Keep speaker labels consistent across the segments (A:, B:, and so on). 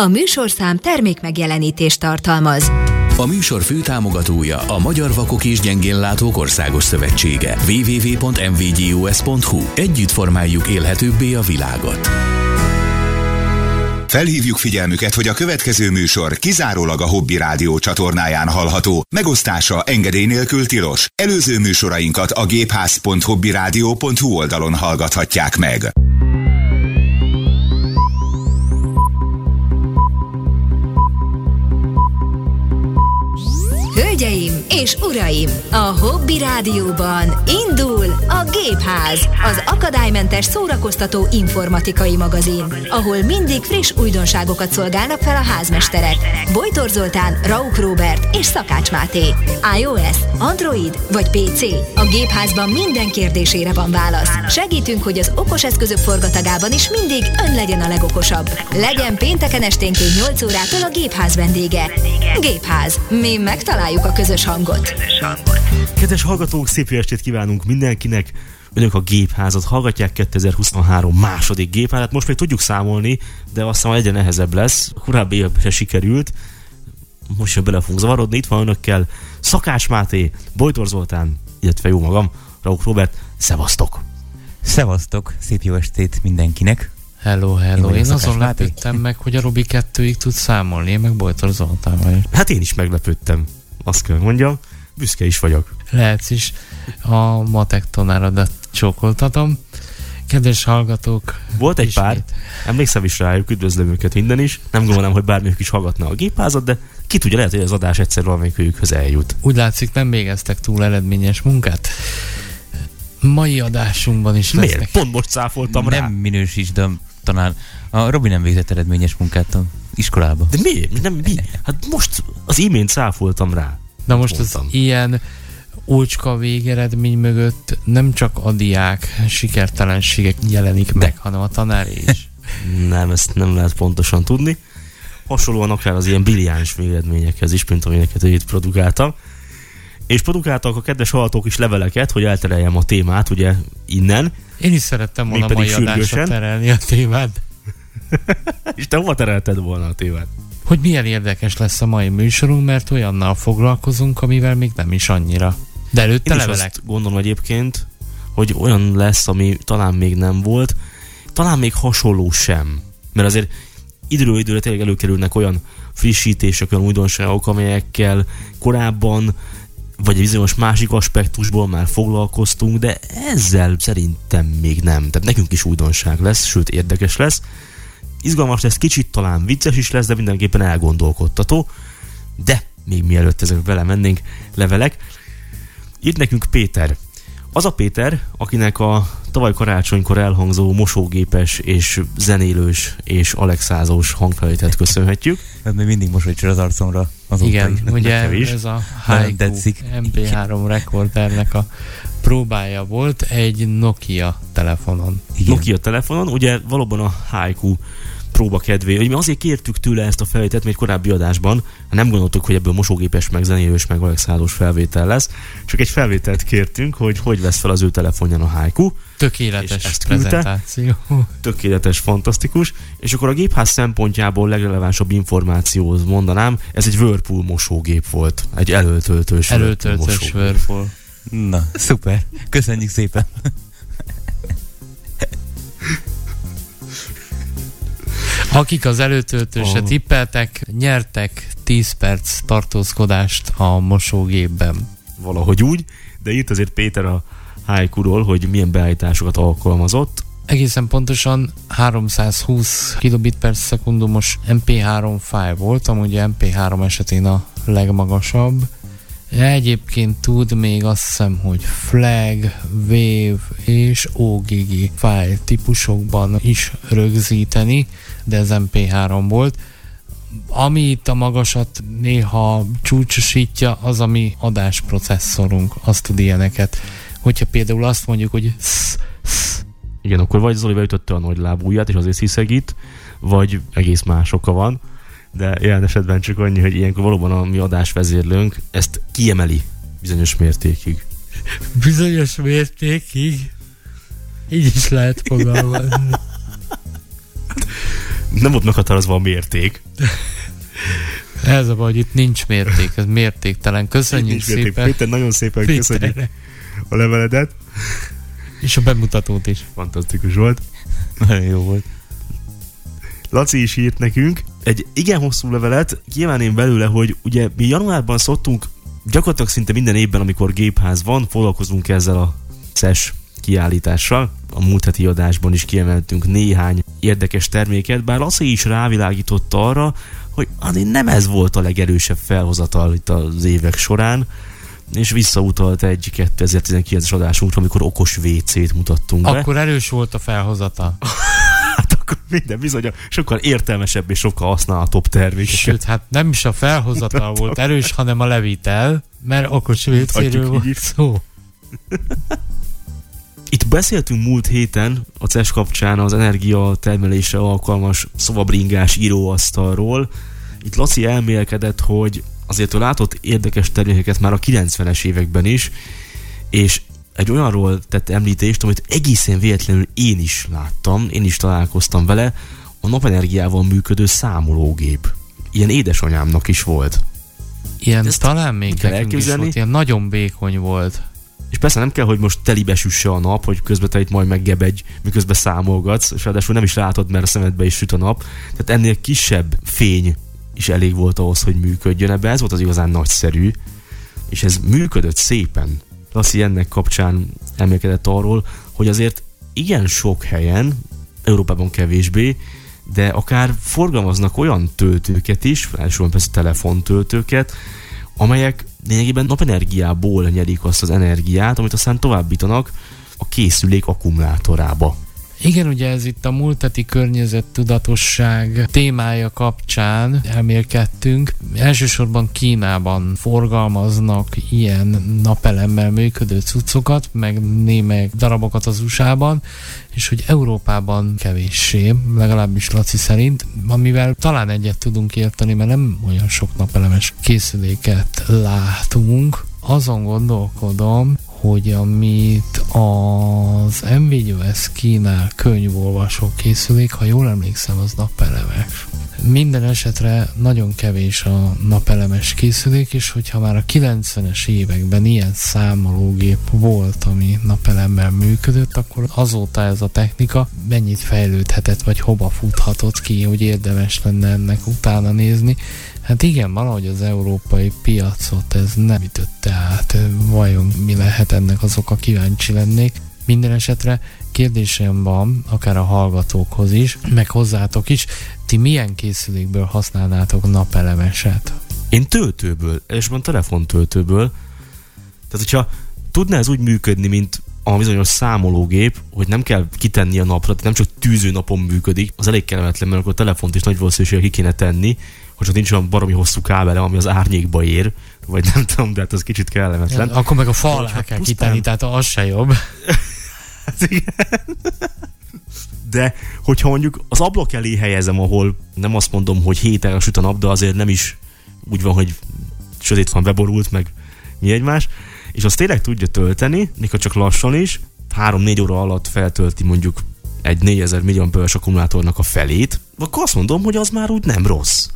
A: A műsorszám termék megjelenítést tartalmaz.
B: A műsor főtámogatója a Magyar Vakok és Gyengénlátók Országos Szövetsége. www.mvgus.hu Együtt formáljuk élhetőbbé a világot.
C: Felhívjuk figyelmüket, hogy a következő műsor kizárólag a Hobby Rádió csatornáján hallható. Megosztása engedély nélkül tilos. Előző műsorainkat a gépház.hobbyradio.hu oldalon hallgathatják meg.
A: Hölgyeim és uraim, a Hobby Rádióban indul a Gépház, az akadálymentes szórakoztató informatikai magazin, ahol mindig friss újdonságokat szolgálnak fel a házmesterek. Bojtor Zoltán, Rauk Robert és Szakács Máté. iOS, Android vagy PC? A Gépházban minden kérdésére van válasz. Segítünk, hogy az okos eszközök forgatagában is mindig ön legyen a legokosabb. Legyen pénteken esténként 8 órától a Gépház vendége. Gépház. Mi megtaláljuk a közös hangot.
D: Kedves hallgatók, szép jó estét kívánunk mindenkinek! Önök a gépházat hallgatják, 2023 második gépházat. Most még tudjuk számolni, de azt hiszem egyre nehezebb lesz. A korábbi évben se sikerült. Most jön bele fogunk zavarodni. Itt van önökkel Szakás Máté, Bojtor Zoltán, illetve jó magam, Rauk Robert. Szevasztok!
E: Szevasztok, szép jó estét mindenkinek.
F: Hello,
E: Én
F: hello. Én,
E: Szakás
F: azon
E: Máté.
F: lepődtem meg, hogy a Robi kettőig tud számolni, én meg Bojtor Zoltán vagyok.
D: Hát én is meglepődtem. Azt kell mondjam, büszke is vagyok.
F: Lehetsz is a matek tanáradat csókoltatom. Kedves hallgatók,
D: Volt egy
F: ismét.
D: pár, emlékszem is rájuk, üdvözlöm őket minden is. Nem gondolom, hogy bármelyik is hallgatna a gépházat, de ki tudja, lehet, hogy az adás egyszer valamelyikőjükhöz eljut.
F: Úgy látszik, nem végeztek túl eredményes munkát. Mai adásunkban is lesznek.
D: Miért? Pont most cáfoltam rá.
E: Nem minősítsd, de talán a Robi nem végzett eredményes munkát a iskolába.
D: De miért? Nem, mi? Hát most az imént száfoltam rá.
F: Na most az ilyen ócska végeredmény mögött nem csak a diák sikertelenségek jelenik meg, hanem a tanár is.
D: Nem, ezt nem lehet pontosan tudni. Hasonlóan akár az ilyen brilliáns végeredményekhez is, mint amilyeneket itt produkáltam. És produkáltak a kedves hallgatók is leveleket, hogy eltereljem a témát, ugye innen.
F: Én is szerettem volna mai adásra terelni a témát.
D: És te hova terelted volna a témát?
F: Hogy milyen érdekes lesz a mai műsorunk, mert olyannal foglalkozunk, amivel még nem is annyira. De előtte
D: Én is
F: levelek.
D: azt gondolom egyébként, hogy olyan lesz, ami talán még nem volt, talán még hasonló sem. Mert azért időről időre tényleg előkerülnek olyan frissítések, olyan újdonságok, amelyekkel korábban vagy egy bizonyos másik aspektusból már foglalkoztunk, de ezzel szerintem még nem. Tehát nekünk is újdonság lesz, sőt érdekes lesz. Izgalmas lesz, kicsit talán vicces is lesz, de mindenképpen elgondolkodtató. De még mielőtt ezek vele mennénk, levelek, Írt nekünk Péter. Az a Péter, akinek a tavaly karácsonykor elhangzó mosógépes és zenélős és alexázós hangfelvételt köszönhetjük.
E: Ez még mindig mosoly csör az arcomra azóta
F: Igen,
E: is.
F: ugye
D: is.
F: ez a Haiku
E: tetszik.
F: MP3 rekordernek a próbája volt egy Nokia telefonon.
E: Igen.
D: Nokia telefonon, ugye valóban a Haiku próba kedvé. Ugye mi azért kértük tőle ezt a felvételt, még korábbi adásban, nem gondoltuk, hogy ebből mosógépes, meg zenélős, meg alexázós felvétel lesz, csak egy felvételt kértünk, hogy hogy vesz fel az ő telefonján a Haiku.
F: Tökéletes
D: ezt küldte?
F: prezentáció.
D: tökéletes, fantasztikus, és akkor a gépház szempontjából legrelevánsabb információhoz mondanám, ez egy Whirlpool mosógép volt, egy előtöltős
F: Előtöltős
D: mosógép.
F: Whirlpool.
E: Na, szuper. Köszönjük szépen.
F: Akik az előtöltőse
D: Ah.
F: tippeltek, nyertek 10 perc tartózkodást a mosógépben.
D: Valahogy úgy, de itt azért Péter a Haiku-ról, hogy milyen beállításokat alkalmazott.
F: Egészen pontosan 320 kilobit per szekundumos MP3 file volt, amúgy a MP3 esetén a legmagasabb. Egyébként tud még azt hiszem, hogy flag, wave és OGG file típusokban is rögzíteni, de ez MP3 volt. Ami itt a magasat néha csúcsosítja, az a mi adásprocesszorunk, azt tud ilyeneket. Hogyha például azt mondjuk, hogy
D: Igen, akkor vagy Zoli beütötte a nagy lábúját, és azért sziszegít, vagy egész más van, de jelen esetben csak annyi, hogy ilyenkor valóban a mi adásvezérlőnk ezt kiemeli bizonyos mértékig.
F: bizonyos mértékig így is lehet fogalmazni.
D: Nem volt meghatározva a mérték.
F: Ez a baj, hogy itt nincs mérték, ez mértéktelen. Köszönjük
D: Nincs mérték.
F: szépen.
D: Péter, nagyon szépen köszönjük
F: Péterre.
D: a leveledet.
F: És a bemutatót is.
D: Fantasztikus volt.
E: Nagyon jó volt.
D: Laci is írt nekünk egy igen hosszú levelet, kívánném belőle, hogy ugye mi januárban szoktunk gyakorlatilag szinte minden évben, amikor gépház van, foglalkozunk ezzel a CES kiállítással. A múlt heti adásban is kiemeltünk néhány érdekes terméket, bár Laci is rávilágított arra, hogy azért nem ez volt a legerősebb felhozatal itt az évek során, és visszautalt egy 2019-es adásunkra, amikor okos WC-t mutattunk be.
F: Akkor erős volt a felhozata.
D: Akkor minden bizony sokkal értelmesebb és sokkal használhatóbb termékeket.
F: Sőt, hát nem is a felhozata volt erős, hanem a levitel, mert
D: Hagyjuk így
F: volt szó.
D: Itt beszéltünk múlt héten a CES kapcsán az energia termelésre alkalmas szobabringás íróasztalról. Itt Laci elmélkedett, hogy azért ő látott érdekes termékeket már a 90-es években is, és egy olyanról tett említést, amit egészen véletlenül én is láttam, én is találkoztam vele, a napenergiával működő számológép. Ilyen édesanyámnak is volt.
F: Ilyen
D: Ezt
F: talán még
D: kell elképzelni?
F: volt, ilyen nagyon vékony volt.
D: És persze nem kell, hogy most telibe süsse a nap, hogy közben te itt majd meggebedj, miközben számolgatsz, és ráadásul nem is látod, mert a szemedbe is süt a nap. Tehát ennél kisebb fény is elég volt ahhoz, hogy működjön ebbe. Ez volt az igazán nagyszerű, és ez működött szépen. Laci ennek kapcsán emlékedett arról, hogy azért igen sok helyen, Európában kevésbé, de akár forgalmaznak olyan töltőket is, elsősorban persze telefontöltőket, amelyek lényegében napenergiából nyerik azt az energiát, amit aztán továbbítanak a készülék akkumulátorába.
F: Igen, ugye ez itt a múlt heti környezettudatosság témája kapcsán elmélkedtünk. Elsősorban Kínában forgalmaznak ilyen napelemmel működő cuccokat, meg némelyik darabokat az USA-ban, és hogy Európában kevéssé, legalábbis Laci szerint, amivel talán egyet tudunk érteni, mert nem olyan sok napelemes készüléket látunk. Azon gondolkodom, hogy amit az MVUS kínál könyvolvasó készülék, ha jól emlékszem, az napelemes. Minden esetre nagyon kevés a napelemes készülék, és hogyha már a 90-es években ilyen számológép volt, ami napelemmel működött, akkor azóta ez a technika mennyit fejlődhetett, vagy hova futhatott ki, hogy érdemes lenne ennek utána nézni. Hát igen, valahogy az európai piacot ez nem ütötte át. Vajon mi lehet ennek az oka, kíváncsi lennék. Minden esetre kérdésem van, akár a hallgatókhoz is, meg hozzátok is, ti milyen készülékből használnátok napelemeset?
D: Én töltőből, és van telefontöltőből. Tehát, hogyha tudná ez úgy működni, mint a bizonyos számológép, hogy nem kell kitenni a napra, tehát nem csak tűző napon működik, az elég kellemetlen, mert akkor a telefont is nagy valószínűséggel ki kéne tenni, hogy csak nincs olyan baromi hosszú kábele, ami az árnyékba ér, vagy nem tudom, de hát az kicsit kellemetlen.
F: Akkor meg a fal alá kell
D: pusztán-
F: kitenni, tehát az se jobb.
D: Hát igen. De hogyha mondjuk az ablak elé helyezem, ahol nem azt mondom, hogy héten süt a nap, de azért nem is úgy van, hogy sötét van, beborult, meg mi egymás, és azt tényleg tudja tölteni, mikor csak lassan is, 3-4 óra alatt feltölti mondjuk egy 4000 milliamperes akkumulátornak a felét, akkor azt mondom, hogy az már úgy nem rossz.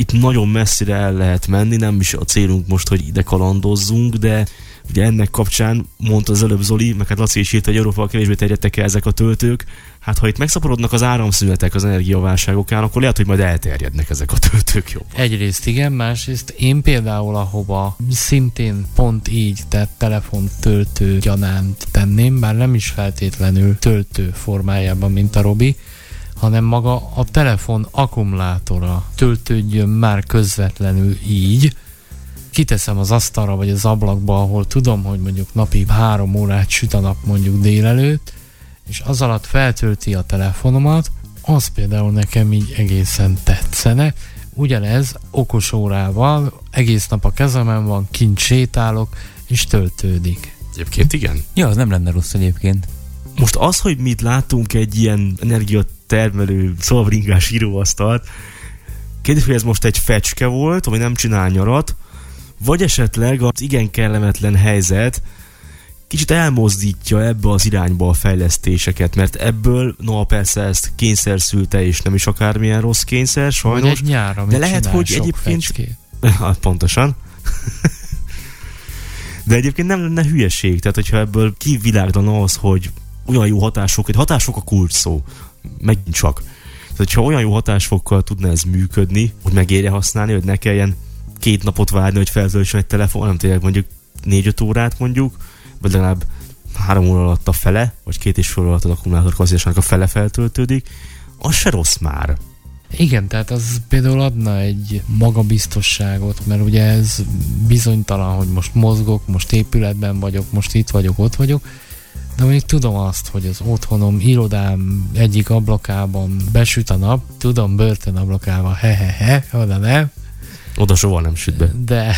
D: Itt nagyon messzire el lehet menni, nem is a célunk most, hogy ide kalandozzunk, de ugye ennek kapcsán mondta az előbb Zoli, meg hát Laci is írt, hogy Európában kevésbé terjedtek el ezek a töltők. Hát ha itt megszaporodnak az áramszünetek az energiaválságokán, akkor lehet, hogy majd elterjednek ezek a töltők jobban.
F: Egyrészt igen, másrészt én például ahova szintén pont így, tehát telefontöltő gyanánt tenném, bár nem is feltétlenül töltő formájában, mint a Robi, hanem maga a telefon akkumulátora töltődjön már közvetlenül így, kiteszem az asztalra vagy az ablakba, ahol tudom, hogy mondjuk napi három órát süt a nap mondjuk délelőtt, és az alatt feltölti a telefonomat, az például nekem így egészen tetszene. Ugyanez okos órával, egész nap a kezemen van, kint sétálok, és töltődik.
D: Egyébként igen.
E: Ja, az nem lenne rossz egyébként.
D: Most az, hogy mit látunk egy ilyen energiatermelő szalvringás íróasztalt, kérdés, hogy ez most egy fecske volt, ami nem csinál nyarat, vagy esetleg az igen kellemetlen helyzet, kicsit elmozdítja ebbe az irányba a fejlesztéseket, mert ebből, no persze ezt kényszer szülte, és nem is akármilyen rossz kényszer,
F: Vagy
D: sajnos.
F: egy nyára,
D: de lehet, hogy egyébként-
F: Fecskét.
D: Hát pontosan. De egyébként nem lenne hülyeség, tehát hogyha ebből kiviláglan az, hogy olyan jó hatások, egy hatások a kulcs szó, megint csak. Tehát, hogyha olyan jó hatásfokkal tudna ez működni, hogy megérje használni, hogy ne kelljen két napot várni, hogy feltöltsön egy telefon, hanem tényleg mondjuk négy-öt órát mondjuk, vagy legalább három óra alatt a fele, vagy két és fél alatt az akkumulátor kapacitásnak a fele feltöltődik, az se rossz már.
F: Igen, tehát az például adna egy magabiztosságot, mert ugye ez bizonytalan, hogy most mozgok, most épületben vagyok, most itt vagyok, ott vagyok, de még tudom azt, hogy az otthonom, irodám egyik ablakában besüt a nap, tudom börtön ablakában, he-he-he, oda nem,
D: Oda soha nem süt be.
F: de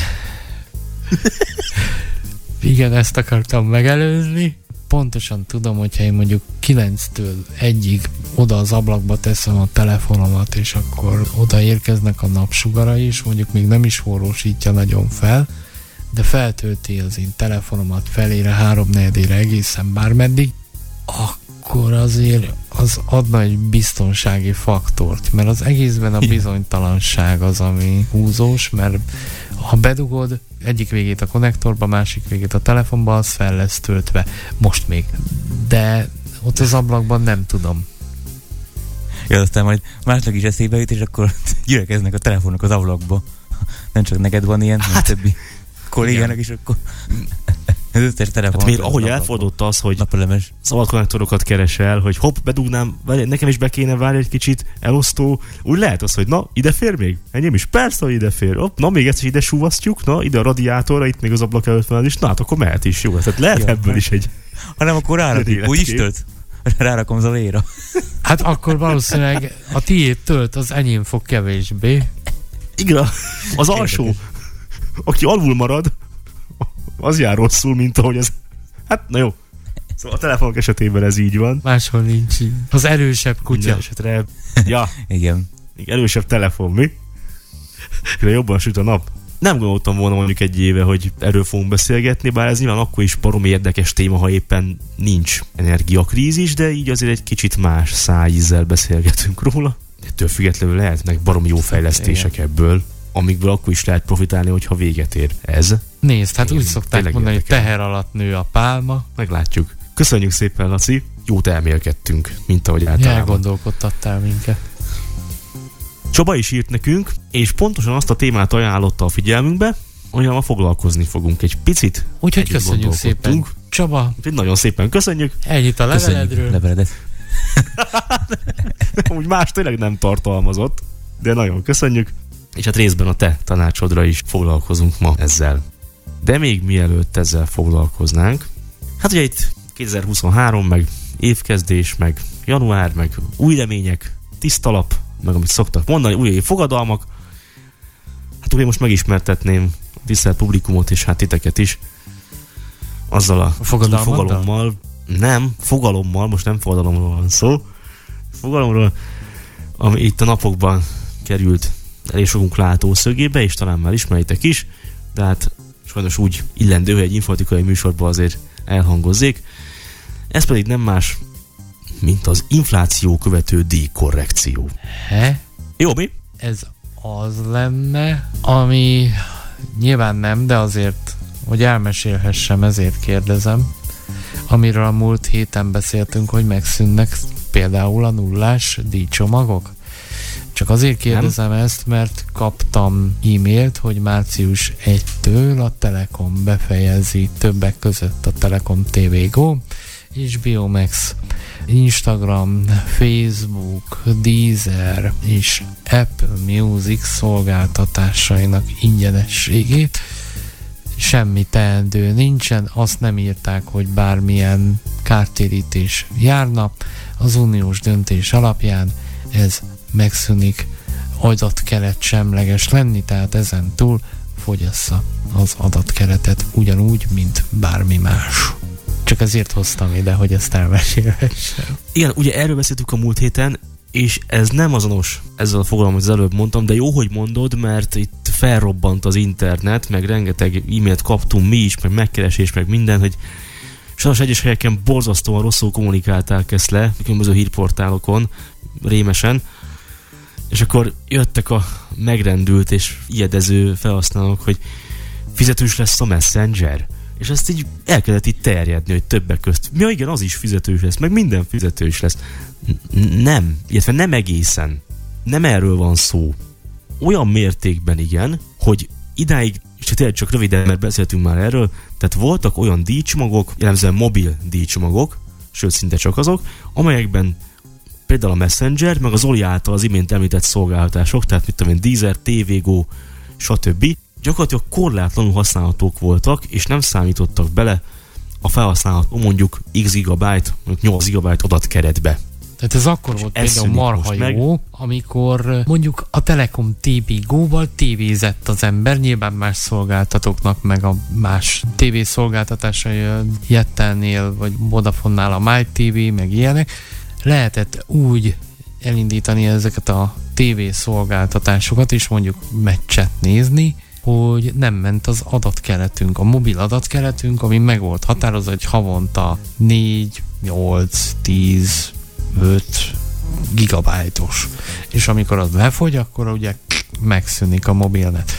F: igen, ezt akartam megelőzni. Pontosan tudom, hogyha én mondjuk 9-től egyig oda az ablakba teszem a telefonomat, és akkor oda érkeznek a napsugarai is, mondjuk még nem is forrósítja nagyon fel, de feltölti az én telefonomat felére, háromnegyedére egészen bármeddig, akkor azért az adna egy biztonsági faktort, mert az egészben a bizonytalanság az, ami húzós, mert ha bedugod egyik végét a konnektorba, másik végét a telefonba, az fel lesz töltve. Most még. De ott az ablakban nem tudom.
E: Ja, aztán majd másnak is eszébe jut, és akkor gyülekeznek a telefonok az ablakba. Nem csak neked van ilyen, a többi kollégának is, akkor az összes telefon.
D: Hát még ahogy elfordult az, hogy
E: Napelemes.
D: szabad konnektorokat keresel, hogy hopp, bedugnám, várj, nekem is be kéne várni egy kicsit, elosztó, úgy lehet az, hogy na, ide fér még? Enyém is, persze, hogy ide fér. Hopp, na, még egyszer ide súvasztjuk, na, ide a radiátorra, itt még az ablak előtt van, és na, hát akkor mehet is, jó. Tehát lehet
E: Jó.
D: ebből is egy
E: Hanem akkor rárakjuk. Úgy is tölt? Rárakom Zoléra.
F: Hát akkor valószínűleg a tiét tölt, az enyém fog kevésbé.
D: Igen, az alsó, aki alul marad, az jár rosszul, mint ahogy ez. Hát, na jó. Szóval a telefonok esetében ez így van.
F: Máshol nincs így. Az erősebb
D: Minden
F: kutya.
D: esetre, ja,
E: Igen.
D: még erősebb telefon, mi? De jobban süt a nap. Nem gondoltam volna mondjuk egy éve, hogy erről fogunk beszélgetni, bár ez nyilván akkor is baromi érdekes téma, ha éppen nincs energiakrízis, de így azért egy kicsit más szájízzel beszélgetünk róla. Ettől függetlenül lehetnek baromi jó fejlesztések ebből, amikből akkor is lehet profitálni, hogyha véget ér ez.
F: Nézd, hát úgy
D: Igen,
F: szokták mondani, hogy
D: érdekel.
F: teher alatt nő a pálma.
D: Meglátjuk. Köszönjük szépen, Laci. Jót elmélkedtünk, mint ahogy általában.
F: Elgondolkodtattál minket.
D: Csoba is írt nekünk, és pontosan azt a témát ajánlotta a figyelmünkbe, amivel foglalkozni fogunk egy picit.
F: Úgyhogy köszönjük szépen. Csaba,
D: Úgyhogy nagyon szépen köszönjük.
F: ennyit a leveledről.
E: leveledet.
D: Úgy más tényleg nem tartalmazott, de nagyon köszönjük. És hát részben a te tanácsodra is foglalkozunk ma ezzel. De még mielőtt ezzel foglalkoznánk, hát ugye itt 2023, meg évkezdés, meg január, meg új remények, tiszta lap, meg amit szoktak mondani, új fogadalmak. Hát ugye most megismertetném a tisztelt publikumot, és hát titeket is azzal a,
F: A
D: fogalommal, nem, fogalommal, most nem fogadalomról van szó, fogalomról, ami itt a napokban került elég sokunk látószögébe, és talán már ismeritek is, de hát sajnos úgy illendő, hogy egy informatikai műsorban azért elhangozzék. Ez pedig nem más, mint az infláció követő díjkorrekció.
F: He?
D: Jó, mi?
F: Ez az lenne, ami nyilván nem, de azért, hogy elmesélhessem, ezért kérdezem, amiről a múlt héten beszéltünk, hogy megszűnnek például a nullás díjcsomagok. Csak azért kérdezem nem? ezt, mert kaptam e-mailt, hogy március 1-től a Telekom befejezi többek között a Telekom TV Go és Biomax Instagram, Facebook, Deezer és Apple Music szolgáltatásainak ingyenességét. Semmi teendő nincsen, azt nem írták, hogy bármilyen kártérítés járna. Az uniós döntés alapján ez megszűnik, adatkeret semleges lenni, tehát ezen túl fogyassza az adatkeretet ugyanúgy, mint bármi más. Csak ezért hoztam ide, hogy ezt elmesélhessem.
D: Igen, ugye erről beszéltük a múlt héten, és ez nem azonos ezzel a fogalom, amit az előbb mondtam, de jó, hogy mondod, mert itt felrobbant az internet, meg rengeteg e-mailt kaptunk mi is, meg megkeresés, meg minden, hogy Sajnos egyes helyeken borzasztóan rosszul kommunikálták ezt le, különböző hírportálokon, rémesen, és akkor jöttek a megrendült és ijedező felhasználók, hogy fizetős lesz a Messenger. És ezt így el kellett így terjedni, hogy többek közt. Ja igen, az is fizetős lesz, meg minden fizetős lesz. Nem, illetve nem egészen. Nem erről van szó. Olyan mértékben igen, hogy idáig, és tényleg csak röviden, mert beszéltünk már erről, tehát voltak olyan díjcsomagok, jellemzően mobil díjcsomagok, sőt szinte csak azok, amelyekben például a Messenger, meg az Oli által az imént említett szolgáltatások, tehát mit tudom én, Deezer, TVGO, stb. gyakorlatilag korlátlanul használhatók voltak, és nem számítottak bele a felhasználható mondjuk x gigabyte, mondjuk 8 gigabyte adatkeretbe.
F: Tehát ez akkor volt
D: ez
F: például marha
D: most meg.
F: jó, amikor mondjuk a Telekom TV Go-val tévézett az ember, nyilván más szolgáltatóknak, meg a más TV szolgáltatásai, Jettelnél, vagy Vodafone-nál a My TV, meg ilyenek, lehetett úgy elindítani ezeket a TV szolgáltatásokat, és mondjuk meccset nézni, hogy nem ment az adatkeretünk, a mobil adatkeretünk, ami meg volt határozva, hogy havonta 4, 8, 10, 5 gigabájtos. És amikor az lefogy, akkor ugye megszűnik a mobilnet.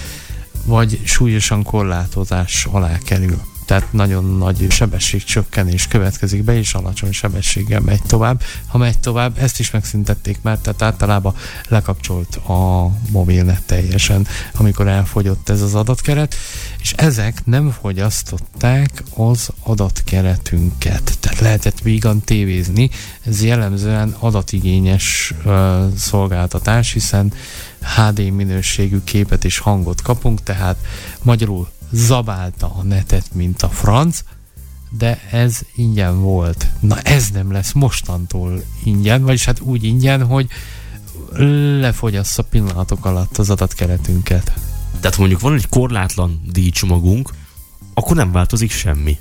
F: Vagy súlyosan korlátozás alá kerül. Tehát nagyon nagy sebességcsökkenés következik be, és alacsony sebességgel megy tovább. Ha megy tovább, ezt is megszüntették már, tehát általában lekapcsolt a mobilnet teljesen, amikor elfogyott ez az adatkeret, és ezek nem fogyasztották az adatkeretünket. Tehát lehetett vígan tévézni, ez jellemzően adatigényes ö, szolgáltatás, hiszen HD minőségű képet és hangot kapunk, tehát magyarul zabálta a netet, mint a franc, de ez ingyen volt. Na ez nem lesz mostantól ingyen, vagyis hát úgy ingyen, hogy lefogyassza pillanatok alatt az adatkeretünket.
D: Tehát mondjuk van egy korlátlan díjcsomagunk, akkor nem változik semmi.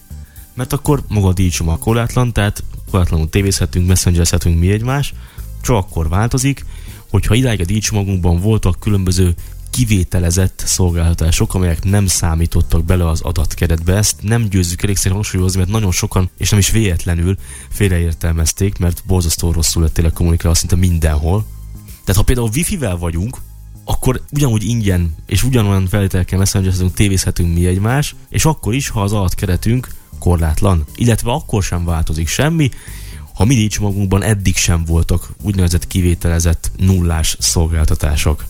D: Mert akkor maga a díjcsomag korlátlan, tehát korlátlanul tévézhetünk, messengerezhetünk mi egymás, csak akkor változik, hogyha idáig a díjcsomagunkban voltak különböző kivételezett szolgáltatások, amelyek nem számítottak bele az adatkeretbe. Ezt nem győzzük elégszer hangsúlyozni, mert nagyon sokan, és nem is véletlenül félreértelmezték, mert borzasztó rosszul lett tényleg kommunikálva szinte mindenhol. Tehát ha például wifi-vel vagyunk, akkor ugyanúgy ingyen és ugyanolyan feltételekkel messengerezhetünk, tévézhetünk mi egymás, és akkor is, ha az adatkeretünk korlátlan. Illetve akkor sem változik semmi, ha mi magunkban eddig sem voltak úgynevezett kivételezett nullás szolgáltatások.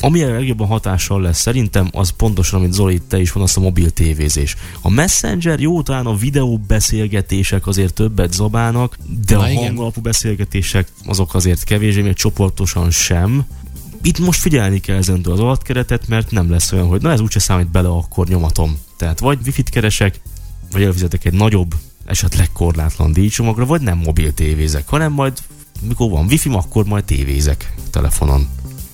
D: Ami a legjobban hatással lesz szerintem, az pontosan, amit Zoli, te is mondasz, a mobil tévézés. A Messenger jó, talán a videó beszélgetések azért többet zabálnak, de
F: Na
D: a
F: igen.
D: hangalapú beszélgetések azok azért kevésbé, még csoportosan sem. Itt most figyelni kell ezentől az adatkeretet, mert nem lesz olyan, hogy na ez úgyse számít bele, akkor nyomatom. Tehát vagy wifi-t keresek, vagy előfizetek egy nagyobb, esetleg korlátlan díjcsomagra, vagy nem mobil tévézek, hanem majd mikor van wifi akkor majd tévézek telefonon.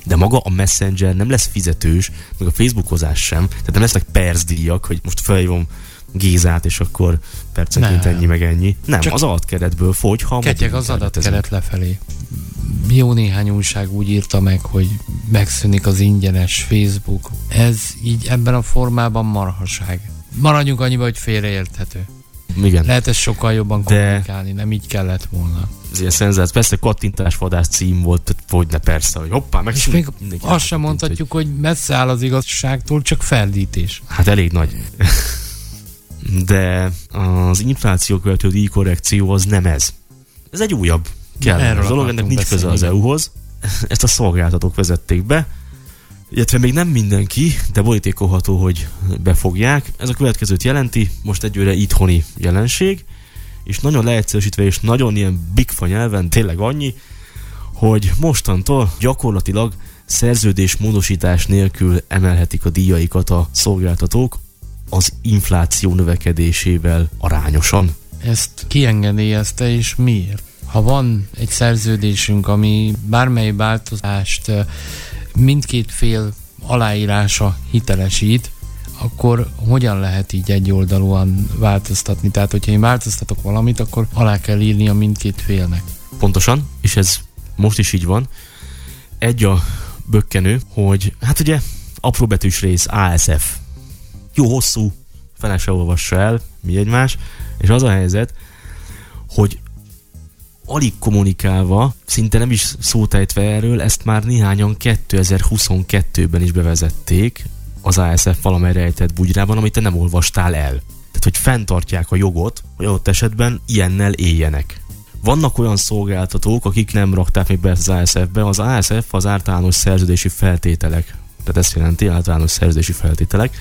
D: De maga a Messenger nem lesz fizetős, meg a Facebookozás sem, tehát nem lesznek percdíjak, hogy most felhívom Gézát, és akkor percenként ennyi meg ennyi. Nem,
F: Csak
D: az adatkeretből fogy, ha
F: Ketyeg az adatkeret lefelé. Jó néhány újság úgy írta meg, hogy megszűnik az ingyenes Facebook. Ez így ebben a formában marhaság. Maradjunk annyiba, hogy félreérthető.
D: Igen.
F: Lehet ezt sokkal jobban
D: De-
F: kommunikálni, nem így kellett volna.
D: Ez ilyen szenzáció. Persze kattintásvadász cím volt, tehát hogy ne persze, hogy hoppá, meg
F: És még azt sem mondhatjuk, hogy messze áll az igazságtól, csak ferdítés.
D: Hát elég nagy. De az infláció követő díjkorrekció az nem ez. Ez egy újabb kellemes
F: Erről
D: dolog, ennek nincs köze az. EU-hoz. Ezt a szolgáltatók vezették be, illetve még nem mindenki, de borítékolható, hogy befogják. Ez a következőt jelenti, most egyőre itthoni jelenség, és nagyon leegyszerűsítve és nagyon ilyen bigfa nyelven tényleg annyi, hogy mostantól gyakorlatilag szerződés módosítás nélkül emelhetik a díjaikat a szolgáltatók az infláció növekedésével arányosan.
F: Ezt kiengedélyezte, és miért? Ha van egy szerződésünk, ami bármely változást mindkét fél aláírása hitelesít, akkor hogyan lehet így egyoldalúan változtatni? Tehát, hogyha én változtatok valamit, akkor alá kell írni a mindkét félnek.
D: Pontosan, és ez most is így van. Egy a bökkenő, hogy hát ugye apró betűs rész ASF. Jó hosszú fene se olvassa el, mi egymás, és az a helyzet, hogy alig kommunikálva, szinte nem is szótejtve erről, ezt már néhányan 2022-ben is bevezették az ASF valamely rejtett bugyrában, amit te nem olvastál el. Tehát, hogy fenntartják a jogot, hogy ott esetben ilyennel éljenek. Vannak olyan szolgáltatók, akik nem rakták még be az ASF-be. Az ASF az általános szerződési feltételek. Tehát ezt jelenti általános szerződési feltételek.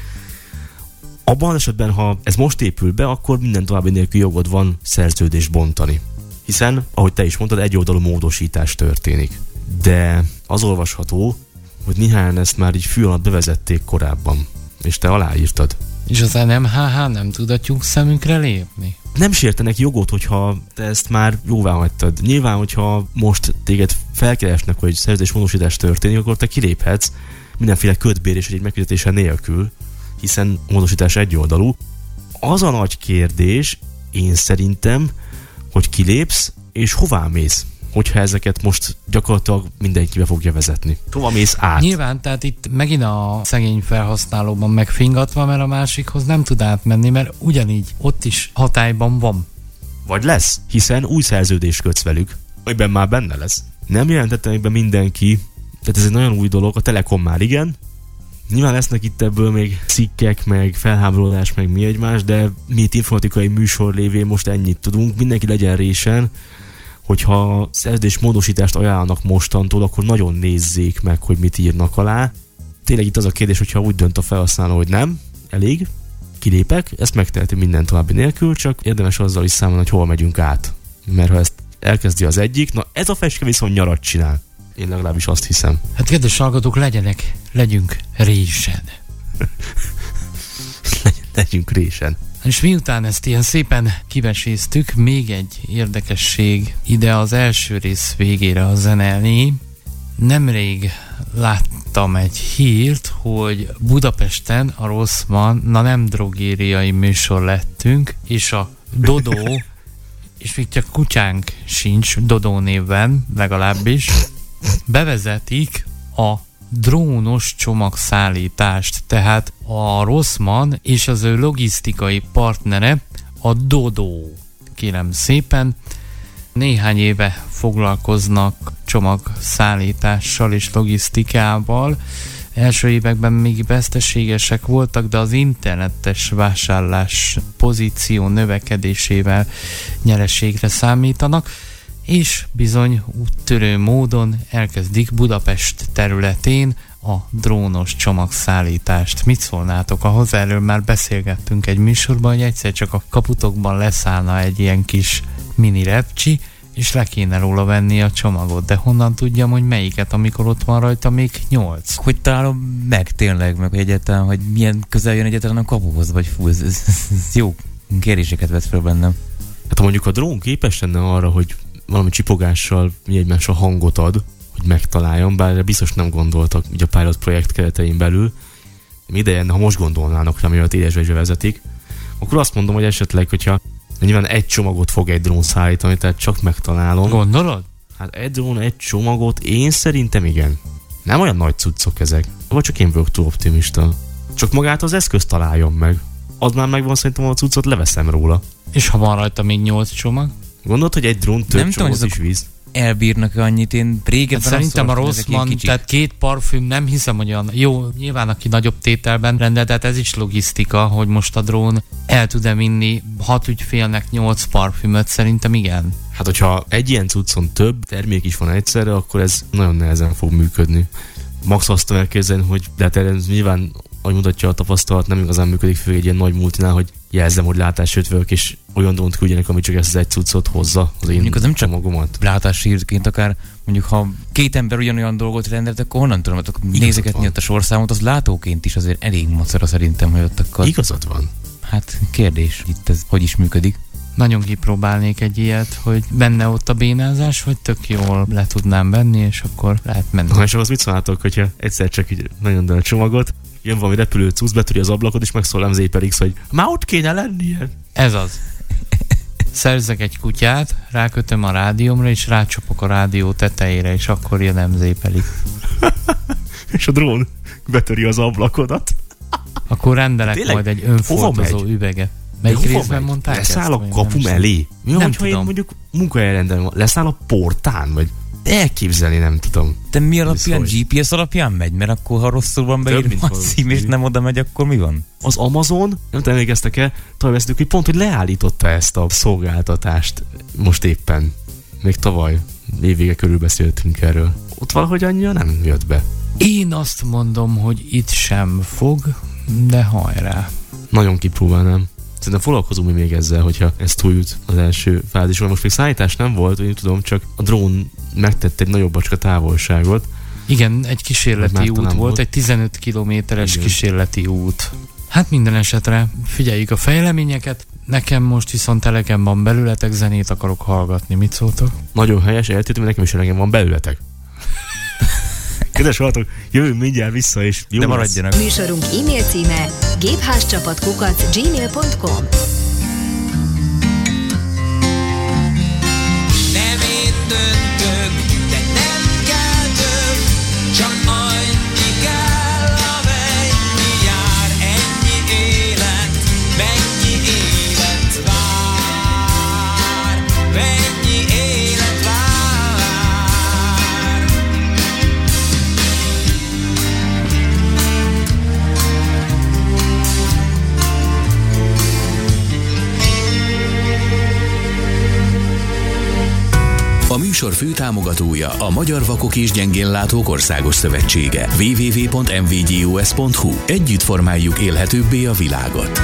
D: Abban az esetben, ha ez most épül be, akkor minden további nélkül jogod van szerződést bontani. Hiszen, ahogy te is mondtad, egy oldalú módosítás történik. De az olvasható, hogy néhány ezt már így fű alatt bevezették korábban. És te aláírtad.
F: És az NMHH nem tud a tyúk szemünkre lépni?
D: nem sértenek jogot, hogyha te ezt már jóvá hagytad. Nyilván, hogyha most téged felkeresnek, hogy szerződésmódosítás történik, akkor te kiléphetsz mindenféle kötbérés egy megfizetése nélkül, hiszen módosítás egyoldalú. Az a nagy kérdés, én szerintem, hogy kilépsz, és hová mész hogyha ezeket most gyakorlatilag mindenki be fogja vezetni. Hova mész át?
F: Nyilván, tehát itt megint a szegény felhasználóban megfingatva, mert a másikhoz nem tud átmenni, mert ugyanígy ott is hatályban van.
D: Vagy lesz, hiszen új szerződés kötsz velük, amiben már benne lesz. Nem jelentette még be mindenki, tehát ez egy nagyon új dolog, a Telekom már igen, Nyilván lesznek itt ebből még cikkek, meg felháborodás, meg mi egymás, de mi itt informatikai műsor lévén most ennyit tudunk. Mindenki legyen résen, hogyha szerződés módosítást ajánlanak mostantól, akkor nagyon nézzék meg, hogy mit írnak alá. Tényleg itt az a kérdés, hogyha úgy dönt a felhasználó, hogy nem, elég, kilépek, ezt megteheti minden további nélkül, csak érdemes azzal is számolni, hogy hol megyünk át. Mert ha ezt elkezdi az egyik, na ez a fecske viszont nyarat csinál. Én legalábbis azt hiszem.
F: Hát kedves hallgatók, legyenek, legyünk résen.
D: legyünk résen.
F: És miután ezt ilyen szépen kiveséztük, még egy érdekesség ide az első rész végére a zenelni. Nemrég láttam egy hírt, hogy Budapesten a Rosszman, na nem drogériai műsor lettünk, és a Dodó, és még csak kutyánk sincs Dodó névben, legalábbis, bevezetik a drónos csomagszállítást, tehát a Rossmann és az ő logisztikai partnere a Dodo, kérem szépen, néhány éve foglalkoznak csomagszállítással és logisztikával. Első években még veszteségesek voltak, de az internetes vásárlás pozíció növekedésével nyereségre számítanak és bizony úttörő módon elkezdik Budapest területén a drónos csomagszállítást. Mit szólnátok ahhoz? Erről már beszélgettünk egy műsorban, hogy egyszer csak a kaputokban leszállna egy ilyen kis mini repcsi, és le kéne róla venni a csomagot, de honnan tudjam, hogy melyiket, amikor ott van rajta még nyolc?
E: Hogy találom meg tényleg, meg hogy egyáltalán, hogy milyen közel jön egyáltalán a kapuhoz, vagy fú, ez, ez, ez jó kérdéseket vett fel bennem.
D: Hát ha mondjuk a drón képes lenne arra, hogy valami csipogással mi egymásra hangot ad, hogy megtaláljon, bár erre biztos nem gondoltak ugye a pilot projekt keretein belül. Ideje, ha most gondolnának rá, mivel is vezetik, akkor azt mondom, hogy esetleg, hogyha nyilván egy csomagot fog egy drón szállítani, tehát csak megtalálom.
F: Gondolod?
D: Hát egy drón, egy csomagot, én szerintem igen. Nem olyan nagy cuccok ezek. Vagy csak én vagyok túl optimista. Csak magát az eszközt találjon meg. Az már megvan, szerintem a cuccot leveszem róla.
F: És ha van rajta még nyolc csomag?
D: Gondolod, hogy egy drón több nem tudom, is víz?
E: elbírnak annyit. Én régebben
F: hát Szerintem a rossz van, tehát két parfüm nem hiszem, hogy olyan jó, nyilván aki nagyobb tételben rendel, tehát ez is logisztika, hogy most a drón el tud-e vinni hat ügyfélnek nyolc parfümöt, szerintem igen.
D: Hát, hogyha egy ilyen cuccon több termék is van egyszerre, akkor ez nagyon nehezen fog működni. Max azt elképzelni, hogy de hát ez nyilván, ahogy mutatja a tapasztalat, nem igazán működik fő egy ilyen nagy multinál, hogy jelzem, hogy látásötvök, és olyan dont küldjenek, ami csak ezt az egy cuccot hozza az én mondjuk az nem csak csomagomat.
E: Látásírként, akár mondjuk ha két ember ugyanolyan dolgot rendelt, akkor honnan tudom, hogy hát nézegetni ott a sorszámot, az látóként is azért elég macera szerintem, hogy ott akkor...
D: Igazad van.
E: Hát kérdés, itt ez hogy is működik.
F: Nagyon kipróbálnék egy ilyet, hogy benne ott a bénázás, vagy tök jól le tudnám venni, és akkor lehet menni.
D: Na, és ahhoz mit szólnátok, hogyha egyszer csak így nagyon a csomagot, jön valami repülő cucc, betöri az ablakot, és megszól MZPR X, hogy már ott kéne lennie.
F: Ez az. Szerzek egy kutyát, rákötöm a rádiómra, és rácsapok a rádió tetejére, és akkor jön MZPR
D: és a drón betöri az ablakodat.
F: Akkor rendelek
D: Tényleg?
F: majd egy önfordozó üveget. Melyik
D: De
F: részben
D: megy?
F: mondták
D: Leszáll
F: ezt?
D: a kapu elé? Mi
F: Nem
D: hogyha én
F: tudom.
D: mondjuk munkahelyrendelem, leszáll a portán? Vagy elképzelni nem tudom.
E: De mi alapján?
D: hogy-
E: GPS alapján megy? Mert akkor, ha rosszul van beírva a cím, és nem oda megy, akkor mi van?
D: Az Amazon, nem tudom, emlékeztek-e, talán hogy pont, hogy leállította ezt a szolgáltatást most éppen. Még tavaly évvége körül beszéltünk erről. Ott valahogy annyira nem jött be.
F: Én azt mondom, hogy itt sem fog, de hajrá.
D: Nagyon kipróbálnám. Szerintem foglalkozunk mi még ezzel, hogyha ez túljut az első fázison. Most még szállítás nem volt, úgy tudom, csak a drón megtett egy nagyobb bacska távolságot.
F: Igen, egy kísérleti út volt,
D: volt.
F: egy 15 kilométeres kísérleti út. Hát minden esetre figyeljük a fejleményeket. Nekem most viszont elegem van belületek, zenét akarok hallgatni. Mit szóltok?
D: Nagyon helyes, eltétve nekem is elegem van belőletek. Kedves hallgatók, jövünk mindjárt vissza, és jó
E: De
D: lesz.
E: maradjanak.
A: Műsorunk e-mail címe gépházcsapatkukac gmail.com
B: műsor főtámogatója a Magyar Vakok és Gyengénlátók Országos Szövetsége. www.mvgus.hu Együtt formáljuk élhetőbbé a világot.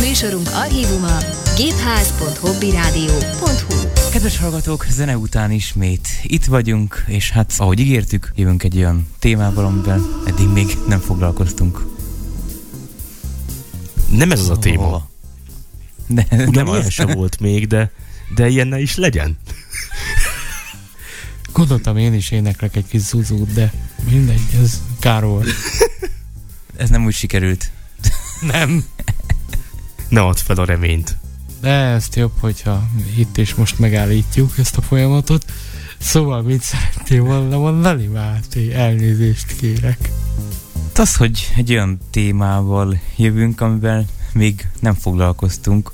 A: Műsorunk archívuma gépház.hobbyradio.hu
E: Kedves hallgatók, zene után ismét itt vagyunk, és hát ahogy ígértük, jövünk egy olyan témával, amivel eddig még nem foglalkoztunk.
D: Nem ez az a téma.
E: Hova? De
D: Ugyan
E: nem
D: ilyen
E: az.
D: sem volt még, de, de ilyennel is legyen.
F: Gondoltam én is éneklek egy kis zuzút, de mindegy, ez kár volt.
E: Ez nem úgy sikerült.
F: Nem.
D: Ne add fel a reményt.
F: De ezt jobb, hogyha itt és most megállítjuk ezt a folyamatot. Szóval mit szerettél volna mondani, Máté? Elnézést kérek.
E: Hát Az, hogy egy olyan témával jövünk, amivel még nem foglalkoztunk,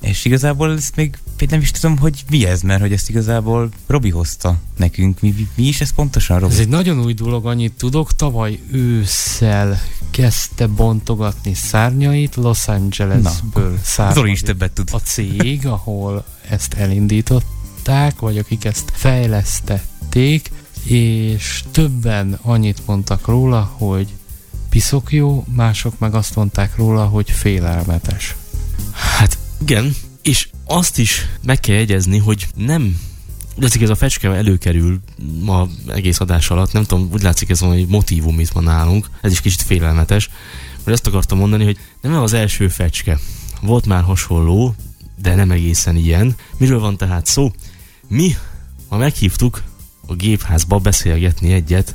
E: és igazából ezt még még nem is tudom, hogy mi ez, mert hogy ezt igazából Robi hozta nekünk. Mi, mi, mi is ez pontosan, Robi?
F: Ez egy nagyon új dolog, annyit tudok. Tavaly ősszel kezdte bontogatni szárnyait Los Angelesből
E: Zoli is
F: származik
E: többet tud.
F: a cég, ahol ezt elindították, vagy akik ezt fejlesztették, és többen annyit mondtak róla, hogy piszok jó, mások meg azt mondták róla, hogy félelmetes.
D: Hát igen, és azt is meg kell jegyezni, hogy nem látszik, ez a fecske előkerül ma egész adás alatt, nem tudom, úgy látszik ez valami motívum itt van nálunk, ez is kicsit félelmetes, mert ezt akartam mondani, hogy nem az első fecske. Volt már hasonló, de nem egészen ilyen. Miről van tehát szó? Mi ma meghívtuk a gépházba beszélgetni egyet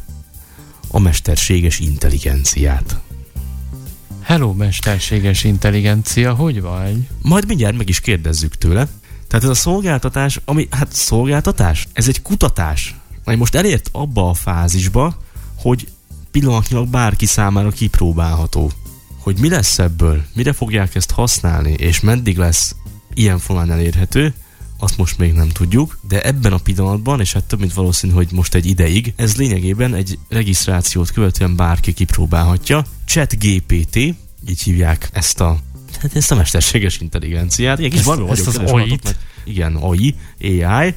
D: a mesterséges intelligenciát.
F: Hello, mesterséges intelligencia, hogy vagy?
D: Majd mindjárt meg is kérdezzük tőle. Tehát ez a szolgáltatás, ami, hát szolgáltatás, ez egy kutatás, ami most elért abba a fázisba, hogy pillanatnyilag bárki számára kipróbálható. Hogy mi lesz ebből, mire fogják ezt használni, és meddig lesz ilyen formán elérhető, azt most még nem tudjuk, de ebben a pillanatban, és hát több mint valószínű, hogy most egy ideig, ez lényegében egy regisztrációt követően bárki kipróbálhatja. ChatGPT, így hívják ezt a Hát ezt a mesterséges intelligenciát. Igen, kis
F: Ezt-
D: barna
F: ezt
D: vagyok,
F: az AI-t?
D: mert Igen, AI, AI.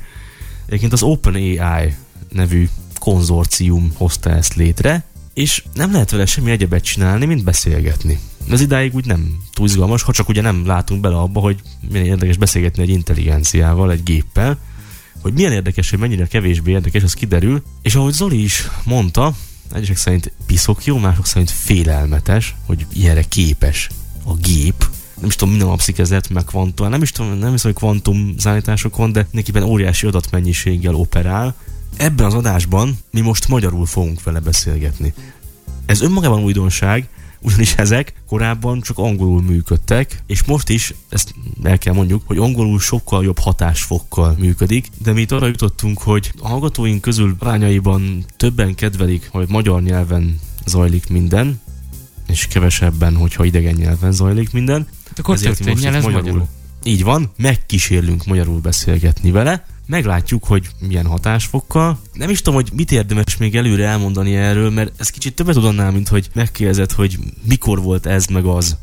D: Egyébként az OpenAI nevű konzorcium hozta ezt létre, és nem lehet vele semmi egyebet csinálni, mint beszélgetni. Ez idáig úgy nem túl izgalmas, ha csak ugye nem látunk bele abba, hogy milyen érdekes beszélgetni egy intelligenciával, egy géppel, hogy milyen érdekes, hogy mennyire kevésbé érdekes, az kiderül, és ahogy Zoli is mondta, egyesek szerint piszok jó, mások szerint félelmetes, hogy ilyenre képes a gép, nem is tudom, minden alapszik ezért, meg kvantum, nem is tudom, nem hiszem, hogy kvantum számításokon, de nekiben óriási adatmennyiséggel operál. Ebben az adásban mi most magyarul fogunk vele beszélgetni. Ez önmagában újdonság, ugyanis ezek korábban csak angolul működtek, és most is, ezt el kell mondjuk, hogy angolul sokkal jobb hatásfokkal működik, de mi itt arra jutottunk, hogy a hallgatóink közül arányaiban többen kedvelik, hogy magyar nyelven zajlik minden, és kevesebben, hogyha idegen nyelven zajlik minden.
F: Akkor
D: Ezért
F: történjen ez magyarul.
D: Így van, megkísérlünk magyarul beszélgetni vele, meglátjuk, hogy milyen hatásfokkal. Nem is tudom, hogy mit érdemes még előre elmondani erről, mert ez kicsit többet tud annál, mint hogy megkérdezed, hogy mikor volt ez, meg az,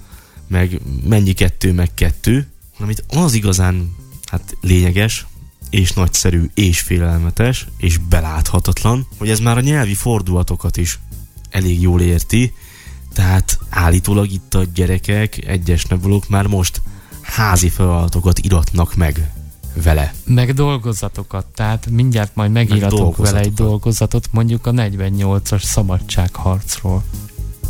D: meg mennyi kettő, meg kettő, hanem itt az igazán hát lényeges, és nagyszerű, és félelmetes, és beláthatatlan, hogy ez már a nyelvi fordulatokat is elég jól érti, tehát állítólag itt a gyerekek, egyes nevelők már most házi feladatokat iratnak meg vele.
F: Meg dolgozatokat, tehát mindjárt majd megíratok
D: Meg
F: vele egy dolgozatot, mondjuk a 48-as szabadságharcról.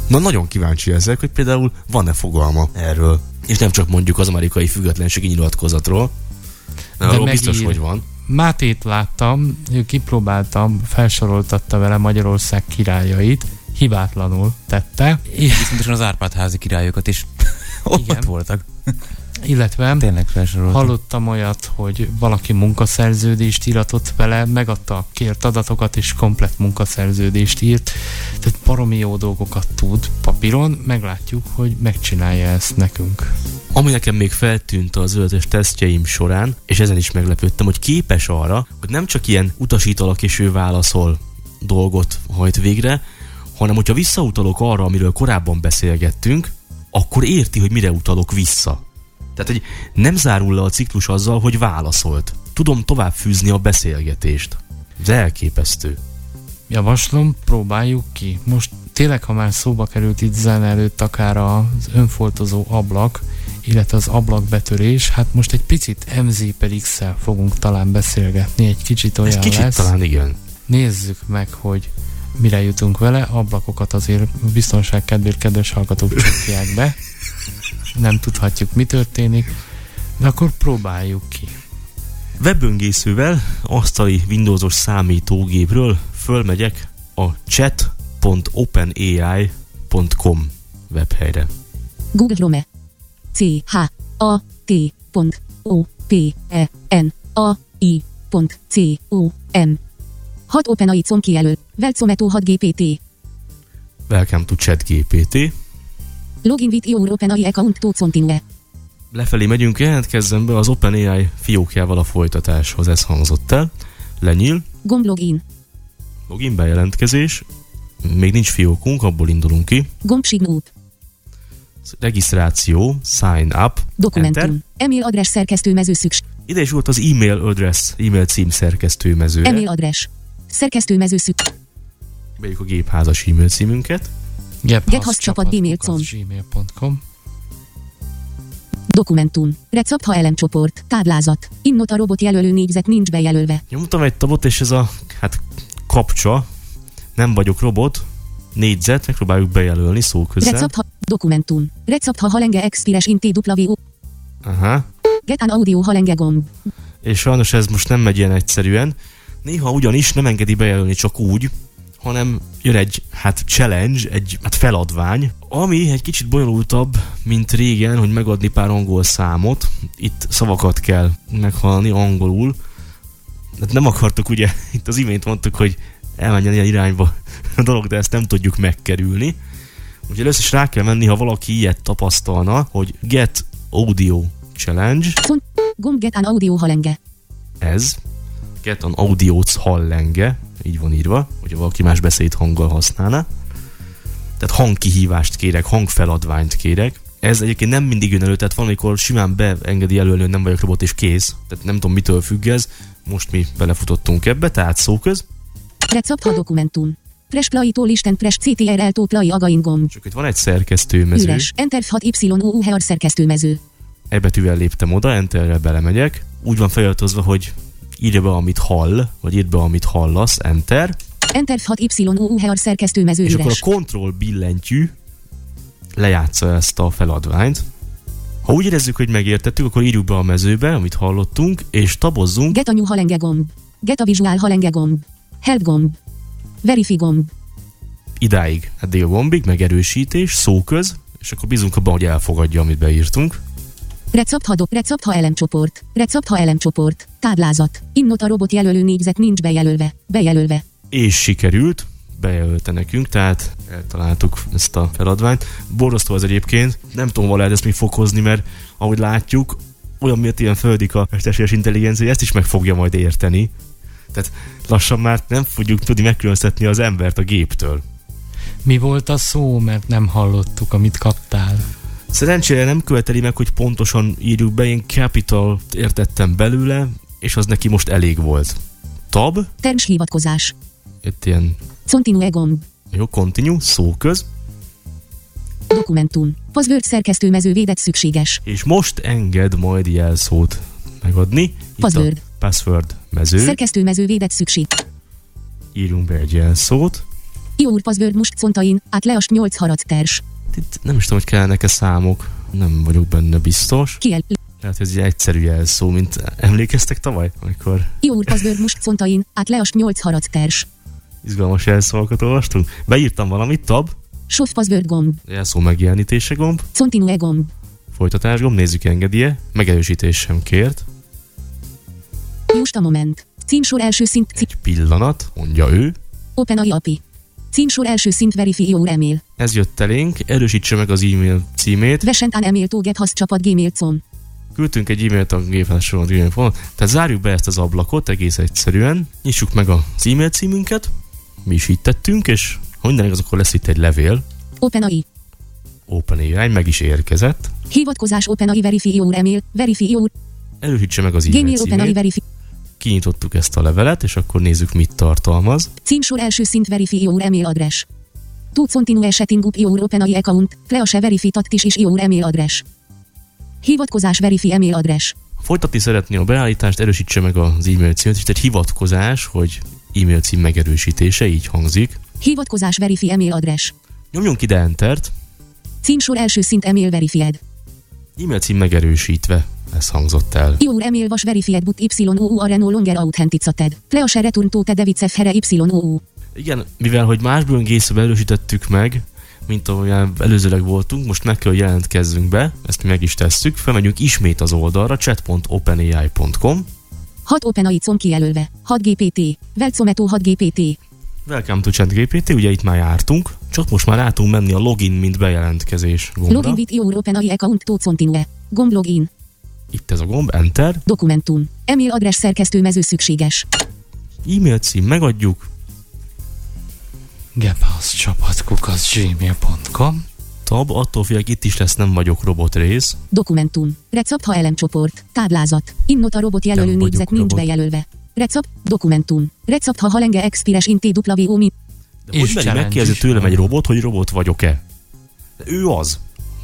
D: Na nagyon kíváncsi ezek, hogy például van-e fogalma erről. És nem csak mondjuk az amerikai függetlenségi nyilatkozatról, mert
F: De
D: arról biztos, hogy van.
F: Mátét láttam, kipróbáltam, felsoroltatta vele Magyarország királyait, hibátlanul tette, I-
E: Viszontosan az Árpád házi királyokat is ott
F: Igen.
E: voltak.
F: illetve
E: Tényleg felsoroltak.
F: hallottam olyat, hogy valaki munkaszerződést íratott vele, megadta a kért adatokat, és komplet munkaszerződést írt. Tehát baromi jó dolgokat tud papíron, meglátjuk, hogy megcsinálja ezt nekünk.
D: Ami nekem még feltűnt az öletes tesztjeim során, és ezen is meglepődtem, hogy képes arra, hogy nem csak ilyen utasítalak és ő válaszol dolgot hajt végre, hanem hogyha visszautalok arra, amiről korábban beszélgettünk, akkor érti, hogy mire utalok vissza. Tehát, hogy nem zárul le a ciklus azzal, hogy válaszolt. Tudom tovább fűzni a beszélgetést. Ez elképesztő.
F: Javaslom, próbáljuk ki. Most tényleg, ha már szóba került itt zene előtt akár az önfoltozó ablak, illetve az ablakbetörés, hát most egy picit MZ per X-szel fogunk talán beszélgetni, egy kicsit
D: Ez
F: olyan
D: kicsit
F: lesz.
D: talán igen.
F: Nézzük meg, hogy mire jutunk vele. Ablakokat azért biztonság kedvéért kedves hallgatók csukják be. Nem tudhatjuk, mi történik. De akkor próbáljuk ki.
D: Webböngészővel, asztali Windowsos számítógépről fölmegyek a chat.openai.com webhelyre.
G: Google Chrome. C H A T O P E N A I C O M 6 OpenAI com kijelöl. Velcometó 6 GPT.
D: Welcome to ChatGPT.
G: Login with your OpenAI account to continue.
D: Lefelé megyünk, jelentkezzen be az OpenAI fiókjával a folytatáshoz, ez hangzott el. Lenyíl,
G: Gomb login.
D: login bejelentkezés, még nincs fiókunk, abból indulunk ki.
G: Gomb sign up.
D: Regisztráció, sign up, enter.
G: Dokumentum. Email adress szerkesztő mező szükség.
D: Ide is volt az e-mail address, e-mail cím szerkesztő mezőre.
G: Email adress. Szerkesztő mező szükség.
D: Bejük a gépházas e-mail címünket.
G: Gmail.com Dokumentum. Recept ha elemcsoport. Táblázat. Innot a robot jelölő négyzet nincs bejelölve.
D: Nyomtam egy tabot, és ez a hát kapcsa, nem vagyok robot, négyzet, megpróbáljuk bejelölni szó közben.
G: Recept ha. Dokumentum. Recept ha halenge expires inti W.
D: Aha.
G: Get an audio halenge gomb.
D: És sajnos ez most nem megy ilyen egyszerűen. Néha ugyanis nem engedi bejelölni csak úgy, hanem jön egy hát challenge, egy hát feladvány, ami egy kicsit bonyolultabb, mint régen, hogy megadni pár angol számot. Itt szavakat kell meghallani angolul. Hát nem akartuk ugye, itt az imént mondtuk, hogy elmenjen ilyen irányba a dolog, de ezt nem tudjuk megkerülni. Úgyhogy először is rá kell menni, ha valaki ilyet tapasztalna, hogy Get Audio Challenge.
G: Gomb get an audio halenge.
D: ez, Get an Audióc hallenge, így van írva, hogyha valaki más beszéd hanggal használná. Tehát hangkihívást kérek, hangfeladványt kérek. Ez egyébként nem mindig jön elő, tehát valamikor simán beengedi jelölni, hogy nem vagyok robot és kész. Tehát nem tudom mitől függ ez. Most mi belefutottunk ebbe, tehát szóköz.
G: Recept ha dokumentum. Press play to listen press CTRL to play again gomb.
D: Csak itt van egy szerkesztőmező.
G: Üres. Enter 6 Y U hear szerkesztőmező.
D: E betűvel léptem oda, enterrel belemegyek. Úgy van feliratozva, hogy írja be, amit hall, vagy írd be, amit hallasz, enter.
G: Enter 6 Y U hear szerkesztőmező
D: És akkor a control billentyű lejátsza ezt a feladványt. Ha úgy érezzük, hogy megértettük, akkor írjuk be a mezőbe, amit hallottunk, és tabozzunk.
G: Get a new halenge gomb. Get a visual halenge gomb. Help gomb. Verify gomb.
D: idáig, eddig a gombig, megerősítés, szóköz, és akkor bízunk abban, hogy elfogadja, amit beírtunk.
G: Recept ha. Recept ha elemcsoport. Recept ha elemcsoport. Táblázat. Innot a robot jelölő négyzet nincs bejelölve. Bejelölve.
D: És sikerült, bejelölte nekünk, tehát eltaláltuk ezt a feladványt. Borzasztó az egyébként, nem tudom, lehet ezt még fokozni, mert ahogy látjuk, olyan mértékben földik a mesterséges intelligencia, hogy ezt is meg fogja majd érteni. Tehát lassan már nem fogjuk tudni megkülönböztetni az embert a géptől.
F: Mi volt a szó, mert nem hallottuk, amit kaptál.
D: Szerencsére nem követeli meg, hogy pontosan írjuk be, én capital értettem belőle, és az neki most elég volt. Tab,
G: Terms hivatkozás.
D: itt ilyen
G: Continue gomb.
D: jó, continue, szóköz,
G: Dokumentum. Password szerkesztőmező védett szükséges.
D: és most enged majd jelszót megadni. Itt
G: Password.
D: mező,
G: Szerkesztőmező védett szükség.
D: írjunk be egy jelszót.
G: Your password most contain, át least 8 haracters.
D: Itt nem is tudom, hogy kellenek-e számok, nem vagyok benne biztos.
G: Kiel.
D: Lehet, hogy ez egy egyszerű jelszó, mint emlékeztek tavaly, amikor
G: Your password most contain, át least 8 haracters.
D: izgalmas jelszókat olvastunk. Beírtam valamit, tab,
G: Soft password gomb.
D: jelszó megjelenítése gomb,
G: Continue gomb.
D: folytatás gomb, nézzük engedélye, megerősítés sem kért.
G: Just a moment. Címsor első szint.
D: Egy pillanat, mondja ő.
G: OpenAI API. Címsor első szint Verify Your email.
D: Ez jött elénk, erősítse meg az e-mail címét.
G: Vesent an email to get has csapat gmail.com.
D: Küldtünk egy e-mailt a gépházason, tehát zárjuk be ezt az ablakot egész egyszerűen, nyissuk meg az e-mail címünket, mi is így tettünk, és ha minden igaz, akkor lesz itt egy levél,
G: OpenAI.
D: OpenAI, meg is érkezett.
G: Hivatkozás OpenAI Verify Your email. Verify Your
D: Erősítse meg az e-mail
G: Gmail OpenAI
D: címét,
G: Verify.
D: Kinyitottuk ezt a levelet, és akkor nézzük, mit tartalmaz.
G: Címsor első szint Verify Your email address. To continue setting up your OpenAI account, Flease Verify tattis is your email address. Hivatkozás Verify email address.
D: Folytatni szeretné a beállítást, erősítse meg az e-mail címet, és egy hivatkozás, hogy e-mail cím megerősítése, így hangzik.
G: Hivatkozás Verify email address.
D: Nyomjunk ide Entert,
G: Címsor első szint email verified.
D: e-mail cím megerősítve, ez hangzott el.
G: Your email was verified but YOU are no longer authenticated. Please return to the Devicef here YOU.
D: Igen, mivel hogy más böngészőbe erősítettük meg, mint ahogyan előzőleg voltunk, most meg kell, hogy jelentkezzünk be, ezt mi meg is tesszük, felmegyünk ismét az oldalra, chat.openai.com,
G: 6 OpenAI com kijelölve. 6 GPT. Velcometó 6 GPT.
D: Welcome to ChatGPT, ugye itt már jártunk, csak most már rá tudunk menni a login, mint bejelentkezés gombra.
G: Login with your OpenAI account to continue. Gomb login.
D: Itt ez a gomb, Enter,
G: Dokumentum. Email address szerkesztőmező szükséges.
D: e-mail cím megadjuk,
F: Gephouse csapat kukac gmail.com
D: tab, attól félek itt is lesz nem vagyok robot rész,
G: Dokumentum. Recept ha elemcsoport. Táblázat. Innot a robot jelölő négyzet nincs
D: robot.
G: bejelölve. Recept. Dokumentum. Recept ha halenge expires inté dupla mi.
D: De
F: És
D: hogy megkérdezi tőlem
F: van.
D: egy robot, hogy robot vagyok-e? De ő az.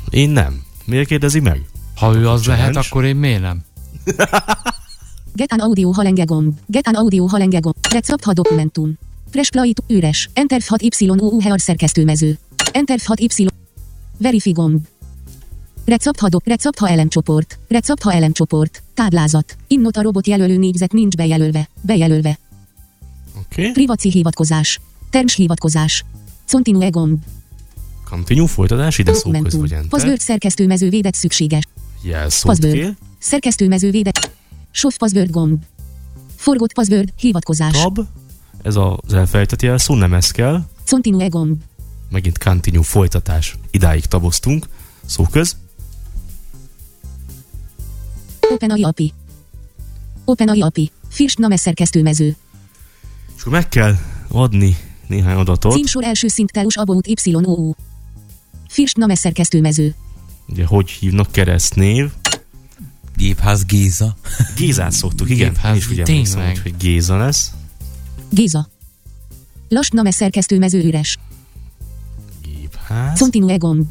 D: Én nem. Miért kérdezi meg?
F: Ha ő az
D: Challenge.
F: lehet, akkor én miért nem?
G: Get an audio halenge gomb. Get an audio halenge gomb. Recept ha dokumentum. Fresh play üres. Enter 6 YOU hear szerkesztőmező. Enter 6 Y. Verify gomb. Recept ha dok. Recept ha elemcsoport. Recept ha elemcsoport. Táblázat. Innot a robot jelölő négyzet nincs bejelölve. Bejelölve.
D: Oké. Okay.
G: Privacy hivatkozás. Terms hivatkozás. Continue gomb.
D: Continue, folytatás, ide szó enter.
G: Password szerkesztőmező védett szükséges.
D: Jelszót
G: Password.
D: kér.
G: Szerkesztőmező védett. Soft password gomb. Forgott password hivatkozás.
D: Tab. Ez az elfelejtett jelszó, nem ez kell.
G: Continue gomb.
D: Megint continue, folytatás. Idáig taboztunk. Szó köz.
G: OpenAI API. OpenAI API. First name szerkesztőmező.
D: És akkor meg kell adni néhány adatot.
G: Címsor első szint telus about YOU. First name szerkesztőmező.
D: Ugye, hogy hívnak keresztnév.
E: Gépház Géza.
D: Gézát szoktuk, igen.
F: Gépház,
D: Én is ugye emlékszem,
F: tényleg.
D: hogy Géza lesz.
G: Géza. Lass name szerkesztőmező üres.
D: Gépház.
G: Continue gomb.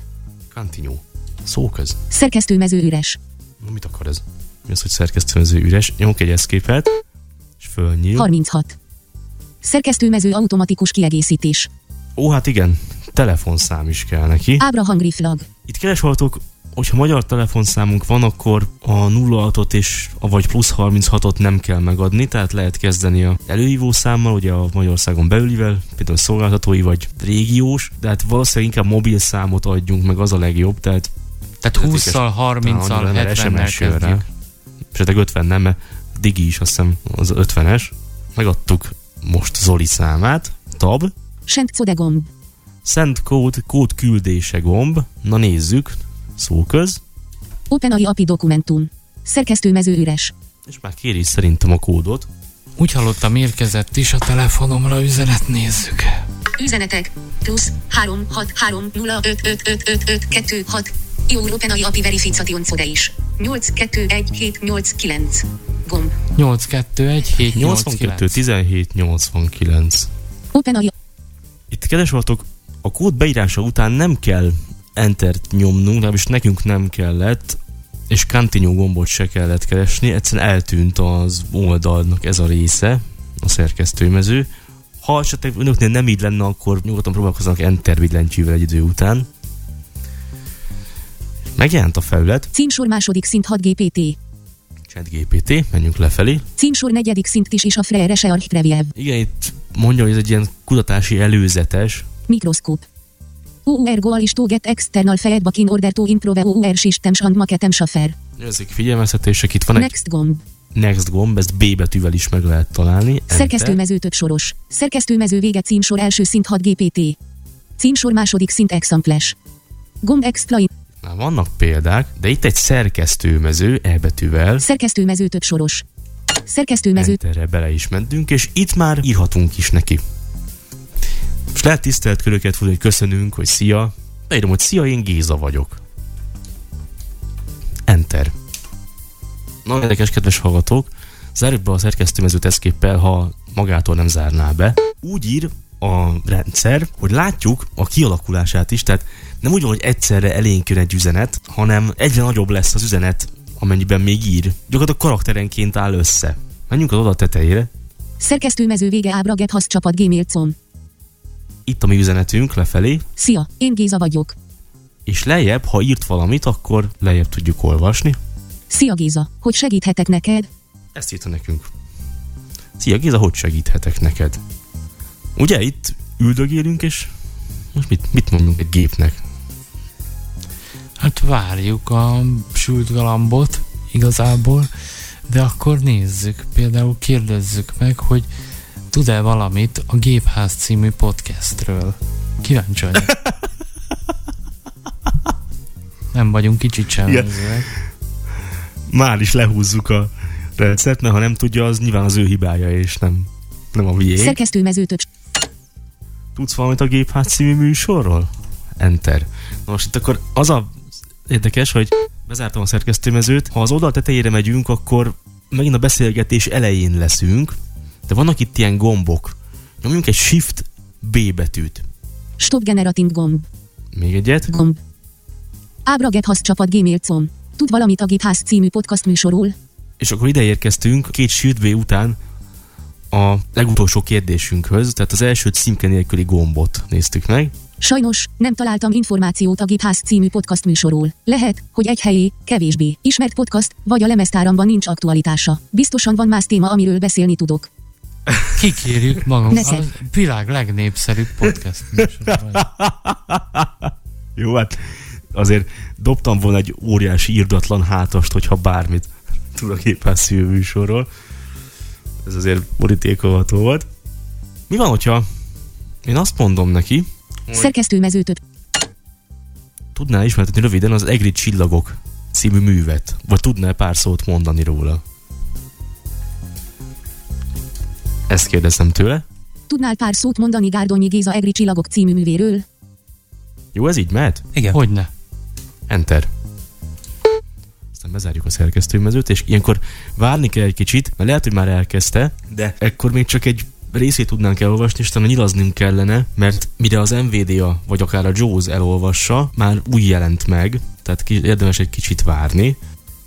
D: Continue. Szó köz.
G: Szerkesztőmező üres.
D: Na, mit akar ez? Mi az, hogy szerkesztőző üres? Nyomok egy eszképet, és fölnyíl.
G: 36. Szerkesztőmező automatikus kiegészítés.
D: Ó, hát igen, telefonszám is kell neki.
G: Ábra hangri flag.
D: Itt kereshatók, hogyha magyar telefonszámunk van, akkor a 06-ot és a vagy plusz 36-ot nem kell megadni, tehát lehet kezdeni a előhívó számmal, ugye a Magyarországon belülivel, például szolgáltatói vagy régiós, de hát valószínűleg inkább mobil számot adjunk meg, az a legjobb, tehát
F: Tehát
D: Értékes.
F: 20-szal, 30-al,
D: talán annyira, mert
F: 70-nel
D: SMS jön rá.
F: kezdjük.
D: Esetleg 50 nem, mert Digi is azt hiszem az 50-es. Megadtuk most Zoli számát, tab,
G: Sent code gomb.
D: Send code, kód küldése gomb. Na nézzük, szóköz.
G: OpenAI API dokumentum. Szerkesztőmező üres.
D: És már kéri szerintem a kódot.
F: Úgy hallottam, érkezett is a telefonomra üzenet, nézzük.
G: Üzenetek. Plusz 3 6 3 0 5 5 5 5 5 2 6. Jó OpenAI API verification code is. 8 2 1 7 8 9. Gomb.
F: 821
D: 82
F: 789.
D: 17 89.
G: OpenAI
D: Itt kedves voltok, a kód beírása után nem kell Entert nyomnunk, legalábbis nekünk nem kellett, és Continue gombot se kellett keresni, egyszerűen eltűnt az oldalnak ez a része, a szerkesztőmező. Ha esetleg önöknél nem így lenne, akkor nyugodtan próbálkoznak Enter billentyűvel egy idő után. Megjelent a felület,
G: Címsor második szint 6 GPT.
D: ChatGPT, menjünk lefelé.
G: Címsor negyedik szint is is a Research Preview.
D: Igen, itt mondja, hogy ez egy ilyen kutatási előzetes,
G: Mikroszkóp. OUR goal is to get external feedback in order to improve OUR systems and maketem shaffer.
D: ezek figyelmeztetések, itt van egy
G: Next gomb.
D: Next gomb, ezt B betűvel is meg lehet találni.
G: Szerkesztőmező több soros. Szerkesztőmező vége címsor első szint 6 GPT. Címsor második szint Examples. Gomb explain.
D: Na, vannak példák, de itt egy szerkesztőmező E betűvel.
G: Szerkesztőmező több soros. Szerkesztőmező
D: Enterre bele is mentünk, és itt már írhatunk is neki. És lehet tisztelt köröket fújni, hogy köszönünk, hogy szia. Leírom, hogy szia, én Géza vagyok. Enter. Na, érdekes, kedves hallgatók, zárjuk be a szerkesztőmezőt eszképpel, ha magától nem zárná be. Úgy ír a rendszer, hogy látjuk a kialakulását is, tehát nem úgy van, hogy egyszerre elénk jön egy üzenet, hanem egyre nagyobb lesz az üzenet, amennyiben még ír. Gyakorlatilag karakterenként áll össze. Menjünk az oda tetejére.
G: Szerkesztőmező vége ábra get hasz csapat gmail.com.
D: Itt a mi üzenetünk lefelé,
G: Szia, én Géza vagyok.
D: és lejjebb, ha írt valamit, akkor lejjebb tudjuk olvasni.
G: Szia Géza, hogy segíthetek neked?
D: Ezt írta nekünk. Szia Géza, hogy segíthetek neked? Ugye itt üldögélünk, és most mit, mit mondjunk egy gépnek?
F: Hát várjuk a sült galambot igazából, de akkor nézzük, például kérdezzük meg, hogy tud-e valamit a Gépház című podcastről. Kíváncsi vagyok. Nem vagyunk kicsit sem ezek.
D: Már is lehúzzuk a rendszert, mert ha nem tudja, az nyilván az ő hibája, és nem, nem a miénk.
G: Szerkesztőmező több
D: Tudsz valamit a Gépház című műsorról? Enter. Na most itt akkor az a érdekes, hogy bezártam a szerkesztőmezőt, ha az oldal tetejére megyünk, akkor megint a beszélgetés elején leszünk, de vannak itt ilyen gombok. Nyomjunk egy Shift B betűt.
G: Stop generating gomb.
D: Még egyet.
G: Gomb. Ábra get hasz csapat gmail.com. Tud valamit a Gépház című podcast műsorul?
D: És akkor ide érkeztünk két Shift B után a legutolsó kérdésünkhöz, tehát az első címke nélküli gombot néztük meg.
G: Sajnos, nem találtam információt a Gépház című podcast műsorról. Lehet, hogy egy helyé, kevésbé, ismert podcast, vagy a lemeztáramban nincs aktualitása. Biztosan van más téma, amiről beszélni tudok.
F: Kikérjük magunk.
G: Nesze.
F: A világ legnépszerűbb podcast.
D: Jó, hát azért dobtam volna egy óriási írdatlan hátast, hogyha bármit tud a képászű műsorról. Ez azért borítékolható volt. Mi van, hogyha én azt mondom neki,
G: Szerkesztőmező több
D: tudná ismertetni röviden az Egri Csillagok című művet, vagy tudná pár szót mondani róla? Ezt kérdezem tőle.
G: Tudnál pár szót mondani Gárdonyi Géza Egri Csillagok című művéről?
D: Jó, ez így mehet?
E: Igen.
F: Hogyne?
D: Enter. Aztán bezárjuk a szerkesztőmezőt, és ilyenkor várni kell egy kicsit, mert lehet, hogy már elkezdte, de ekkor még csak egy részét tudnánk elolvasni, és talán nyilaznunk kellene, mert mire az Nvidia, vagy akár a Jaws elolvassa, már új jelent meg, tehát ki- érdemes egy kicsit várni.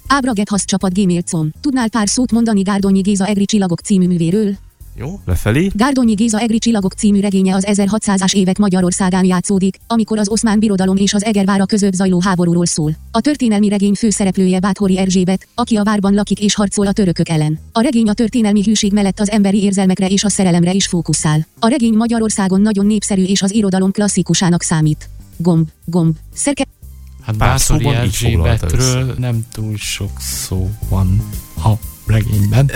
G: Ábra get hasz csapat gmail.com. Tudnál pár szót mondani Gárdonyi Géza Egri Csillagok című művéről?
D: Jó, lefelé.
G: Gárdonyi Géza Egri Csillagok című regénye az 1600-as évek Magyarországán játszódik, amikor az oszmán birodalom és az Egervára között zajló háborúról szól. A történelmi regény főszereplője Báthori Erzsébet, aki a várban lakik és harcol a törökök ellen. A regény a történelmi hűség mellett az emberi érzelmekre és a szerelemre is fókuszál. A regény Magyarországon nagyon népszerű és az irodalom klasszikusának számít. Gomb, gomb, szerke...
F: Hát
D: foglalta
F: Erzsébetről nem túl sok szó van a regényben.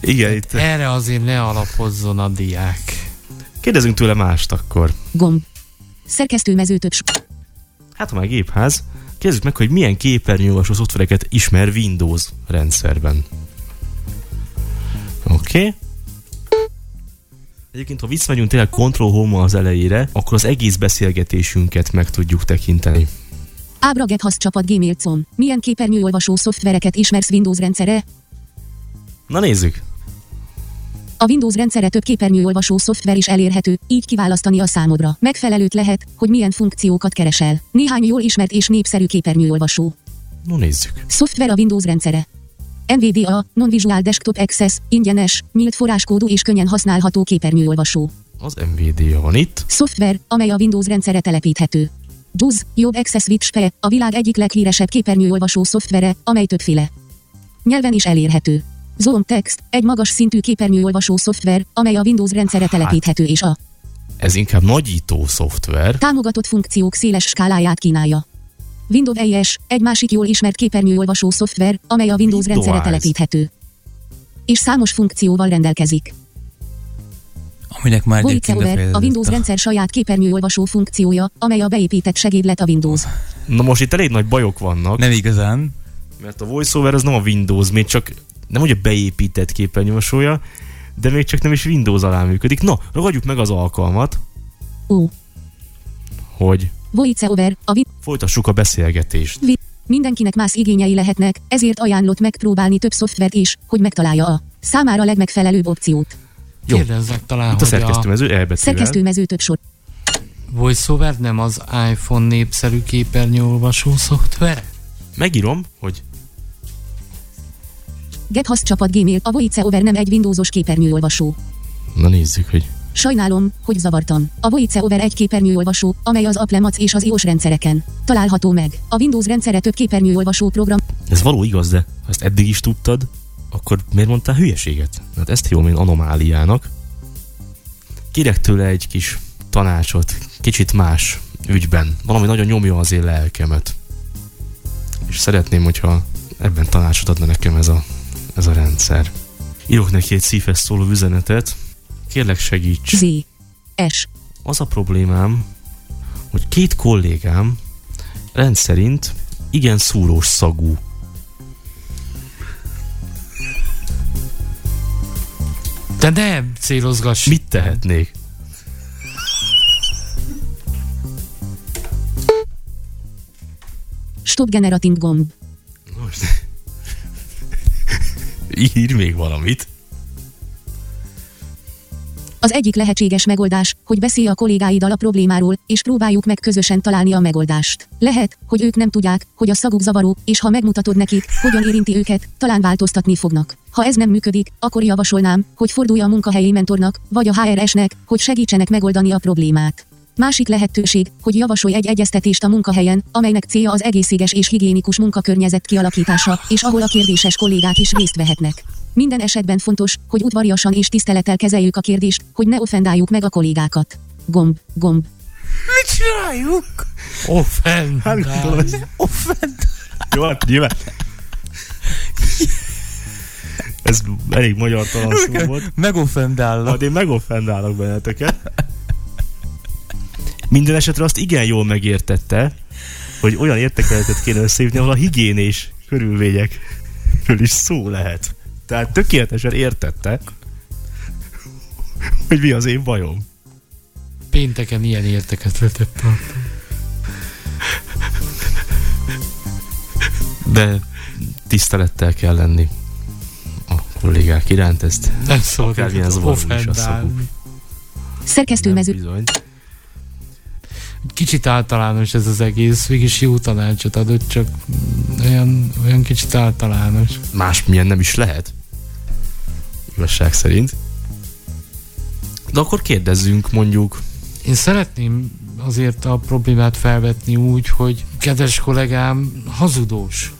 D: Igen, itt
F: Erre azért ne alapozzon a diák.
D: Kérdezünk tőle mást akkor.
G: Gomb. Szerkesztőmező több s-
D: Hát, ha már gépház, kérdezzük meg, hogy milyen képernyőolvasó szoftvereket ismer Windows rendszerben. Oké. Okay. Egyébként, ha visszamegyünk tényleg Control Home az elejére, akkor az egész beszélgetésünket meg tudjuk tekinteni.
G: Ábra Gethasz csapat gmail.com. Milyen képernyőolvasó szoftvereket ismersz Windows rendszere?
D: Na nézzük.
G: A Windows rendszere több képernyőolvasó szoftver is elérhető, így kiválasztani a számodra. Megfelelőt lehet, hogy milyen funkciókat keresel. Néhány jól ismert és népszerű képernyőolvasó.
D: No nézzük.
G: Szoftver a Windows rendszere. NVDA, Non-Visual Desktop Access, ingyenes, nyílt forráskódú és könnyen használható képernyőolvasó.
D: Az NVDA van itt.
G: Szoftver, amely a Windows rendszere telepíthető. JUZ, Job Access Switch PE, a világ egyik leghíresebb képernyőolvasó szoftvere, amely többféle nyelven is elérhető. Zoom Text, egy magas szintű képernyőolvasó szoftver, amely a Windows rendszere telepíthető és a
D: Ez inkább nagyító szoftver.
G: támogatott funkciók széles skáláját kínálja. Windows EIS, egy másik jól ismert képernyőolvasó szoftver, amely a Windows
D: Windows.
G: rendszere telepíthető. És számos funkcióval rendelkezik.
E: Aminek már
G: Voice Over, a Windows rendszer saját képernyőolvasó funkciója, amely a beépített segédlet a Windows.
D: Na most itt elég nagy bajok vannak,
E: Nem igazán.
D: mert a VoiceOver az nem a Windows, még csak nem hogy a beépített képernyősója, de még csak nem is Windows alá működik. Na, ragadjuk meg az alkalmat,
G: Ó.
D: hogy
G: Voice Over, a Win-
D: folytassuk a beszélgetést.
G: Vi- Mindenkinek más igényei lehetnek, ezért ajánlott megpróbálni több szoftvert is, hogy megtalálja a számára legmegfelelőbb opciót.
D: Jó.
F: Kérdezzek talán,
D: Itt a
F: a
D: szerkesztőmező elbetűvel.
G: Szerkesztőmező több sor.
F: VoiceOver nem az iPhone népszerű képernyőolvasó szoftver?
D: Megírom, hogy
G: GetHasz csapat Gmail, a Voice Over nem egy Windowsos képernyőolvasó.
D: na nézzük, hogy
G: Sajnálom, hogy zavartam. A Voice Over egy képernyőolvasó, amely az Applemac és az iOS rendszereken található meg. A Windows rendszere több képernyőolvasó program
D: ez való igaz, de ha ezt eddig is tudtad, akkor miért mondtál hülyeséget? Hát ezt hívom én anomáliának. Kérek tőle egy kis tanácsot, kicsit más ügyben. Valami nagyon nyomja az én lelkemet. És szeretném, hogyha ebben tanácsot adna nekem ez a, ez a rendszer. Írok neki egy szívhez szóló üzenetet. Kérlek segíts.
G: Z. S.
D: Az a problémám, hogy két kollégám rendszerint igen szúrós szagú.
F: De nem célozgass.
D: Mit tehetnék?
G: Stop Generating gomb.
D: Ír még valamit.
G: Az egyik lehetséges megoldás, hogy beszélj a kollégáiddal a problémáról, és próbáljuk meg közösen találni a megoldást. Lehet, hogy ők nem tudják, hogy a szaguk zavaró, és ha megmutatod nekik, hogyan érinti őket, talán változtatni fognak. Ha ez nem működik, akkor javasolnám, hogy fordulj a munkahelyi mentornak, vagy a HRS-nek, hogy segítsenek megoldani a problémát. Másik lehetőség, hogy javasolj egy egyeztetést a munkahelyen, amelynek célja az egészséges és higiénikus munkakörnyezet kialakítása, és ahol a kérdéses kollégák is részt vehetnek. Minden esetben fontos, hogy udvariasan és tisztelettel kezeljük a kérdést, hogy ne offendáljuk meg a kollégákat. Gomb, gomb.
E: Mit csináljuk?
F: Offend.
E: Offend.
D: Jó, hát nyilván. Ez elég magyar talan szó volt.
E: Megoffendállak.
D: Majd én megoffendálok benneteket. Minden esetre azt igen jól megértette, hogy olyan értekeletet kéne összehívni, ahol a higiénés körülményekről is szó lehet. Tehát tökéletesen értette, hogy mi az én bajom.
F: Pénteken ilyen érteket vetett tartom.
D: De tisztelettel kell lenni a kollégák iránt, ezt
F: Nem szabad
D: Akármilyen zavaró is a.
G: Szerkesztőmező.
F: Kicsit általános ez az egész, mégis jó tanácsot adott, csak olyan, olyan kicsit általános.
D: Másmilyen nem is lehet. Igazság szerint. De akkor kérdezzünk mondjuk,
F: Én szeretném azért a problémát felvetni úgy, hogy kedves kollégám hazudós.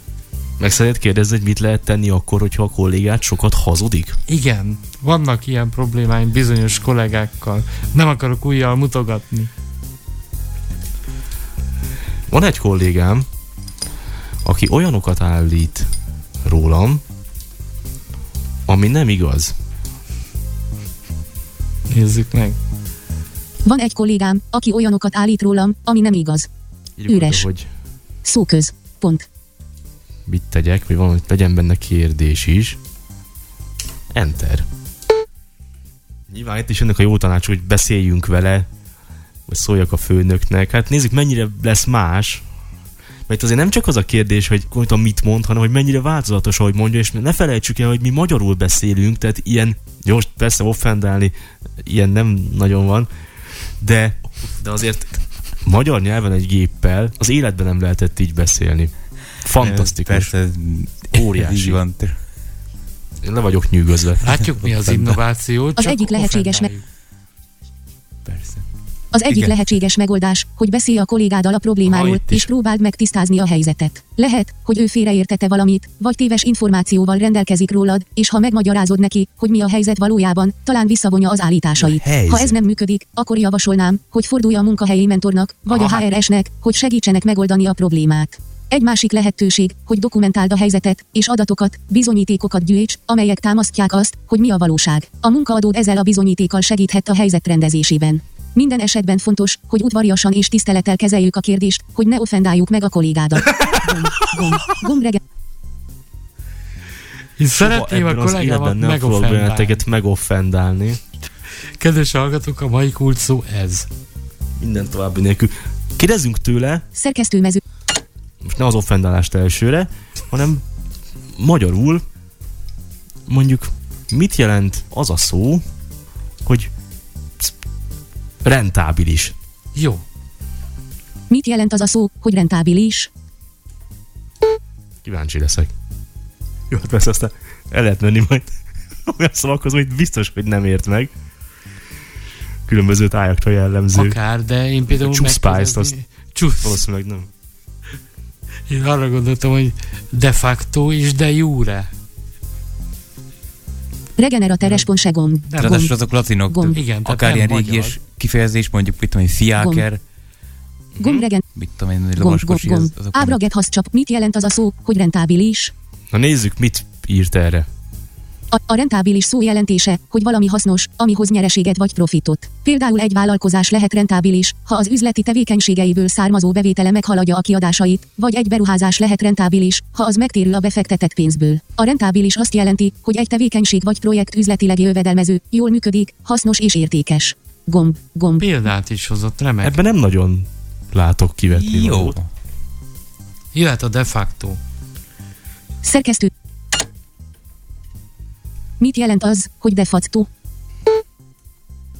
D: meg szeretnéd kérdezni, hogy mit lehet tenni akkor, hogyha a kollégát sokat hazudik?
F: Igen, vannak ilyen problémáim bizonyos kollégákkal. Nem akarok újjal mutogatni.
D: Van egy kollégám, aki olyanokat állít rólam, ami nem igaz.
F: Nézzük meg.
G: Van egy kollégám, aki olyanokat állít rólam, ami nem igaz.
D: Írjuk
G: Üres.
D: oda, hogy
G: Szóköz. Pont.
D: mit tegyek, vagy van, hogy legyen benne kérdés is. Enter. Nyilván itt is ennek a jó tanács, hogy beszéljünk vele, vagy szóljak a főnöknek. Hát nézzük, mennyire lesz más. Mert azért nem csak az a kérdés, hogy konkrétan mit mond, hanem hogy mennyire változatos, ahogy mondja, és ne felejtsük el, hogy mi magyarul beszélünk, tehát ilyen, jó, persze offendálni, ilyen nem nagyon van, de, de azért magyar nyelven egy géppel az életben nem lehetett így beszélni. Fantasztikus.
E: Persze,
D: Óriási.
E: Van.
D: Én le vagyok nyűgözve.
F: Látjuk mi az innováció.
G: Az egyik lehetséges meg-. Az egyik
E: Igen.
G: lehetséges megoldás, hogy beszélj a kollégáddal a problémáról, és próbáld meg tisztázni a helyzetet. Lehet, hogy ő félreértette valamit, vagy téves információval rendelkezik rólad, és ha megmagyarázod neki, hogy mi a helyzet valójában, talán visszavonja az állításait.
E: Helyzet.
G: Ha ez nem működik, akkor javasolnám, hogy fordulj a munkahelyi mentornak, vagy
D: Aha.
G: a HRS-nek, hogy segítsenek megoldani a problémát. Egy másik lehetőség, hogy dokumentáld a helyzetet, és adatokat, bizonyítékokat gyűjts, amelyek támasztják azt, hogy mi a valóság. A munkaadód ezzel a bizonyítékkal segíthet a helyzet rendezésében. Minden esetben fontos, hogy udvariasan és tisztelettel kezeljük a kérdést, hogy ne offendáljuk meg a kollégádat. Gomb, gomb, gomb rege-
F: Én szeretném a kollégámat
D: nem fogok
F: megoffendálni.
D: benneteket megoffendálni.
F: Kedves hallgatók, a mai kulcs szó ez.
D: Minden további nélkül. Kérdezzünk tőle,
G: Szerkesztőmező.
D: most ne az offendálást elsőre, hanem magyarul mondjuk mit jelent az a szó, hogy rentábilis.
F: Jó.
G: Mit jelent az a szó, hogy rentábilis?
D: Kíváncsi leszek. Jó, hát persze aztán el lehet menni majd olyan szavakhoz, hogy biztos, hogy nem ért meg. Különböző tájakra jellemző.
F: Akár, de én például
D: A csúszpályzt
F: megkérdezni- Csúsz.
D: Valószínűleg nem.
F: Én arra gondoltam, hogy de facto és de jure.
G: Regenerate response gomb.
F: Nem.
E: Ráadásul azok latinok.
G: Gomb.
F: Igen,
E: Akár ilyen
F: magyar.
E: régies kifejezés, mondjuk, mit tudom én, fiáker,
G: Gomb regen.
E: mit tudom én,
G: Gomb, gomb, Ábraget csap. Mit jelent az a szó, hogy rentábilis?
D: Na nézzük, mit írt erre.
G: A, a rentábilis szó jelentése, hogy valami hasznos, amihoz nyereséget vagy profitot. Például egy vállalkozás lehet rentábilis, ha az üzleti tevékenységeiből származó bevétele meghaladja a kiadásait, vagy egy beruházás lehet rentábilis, ha az megtérül a befektetett pénzből. A rentábilis azt jelenti, hogy egy tevékenység vagy projekt üzletileg jövedelmező, jól működik, hasznos és értékes. Gomb, gomb.
F: Példát is hozott, remek.
D: Ebben nem nagyon látok kivetni
E: Jó.
D: valót.
F: Jöhet a de facto.
G: Szerkesztő. Mit jelent az, hogy de facto?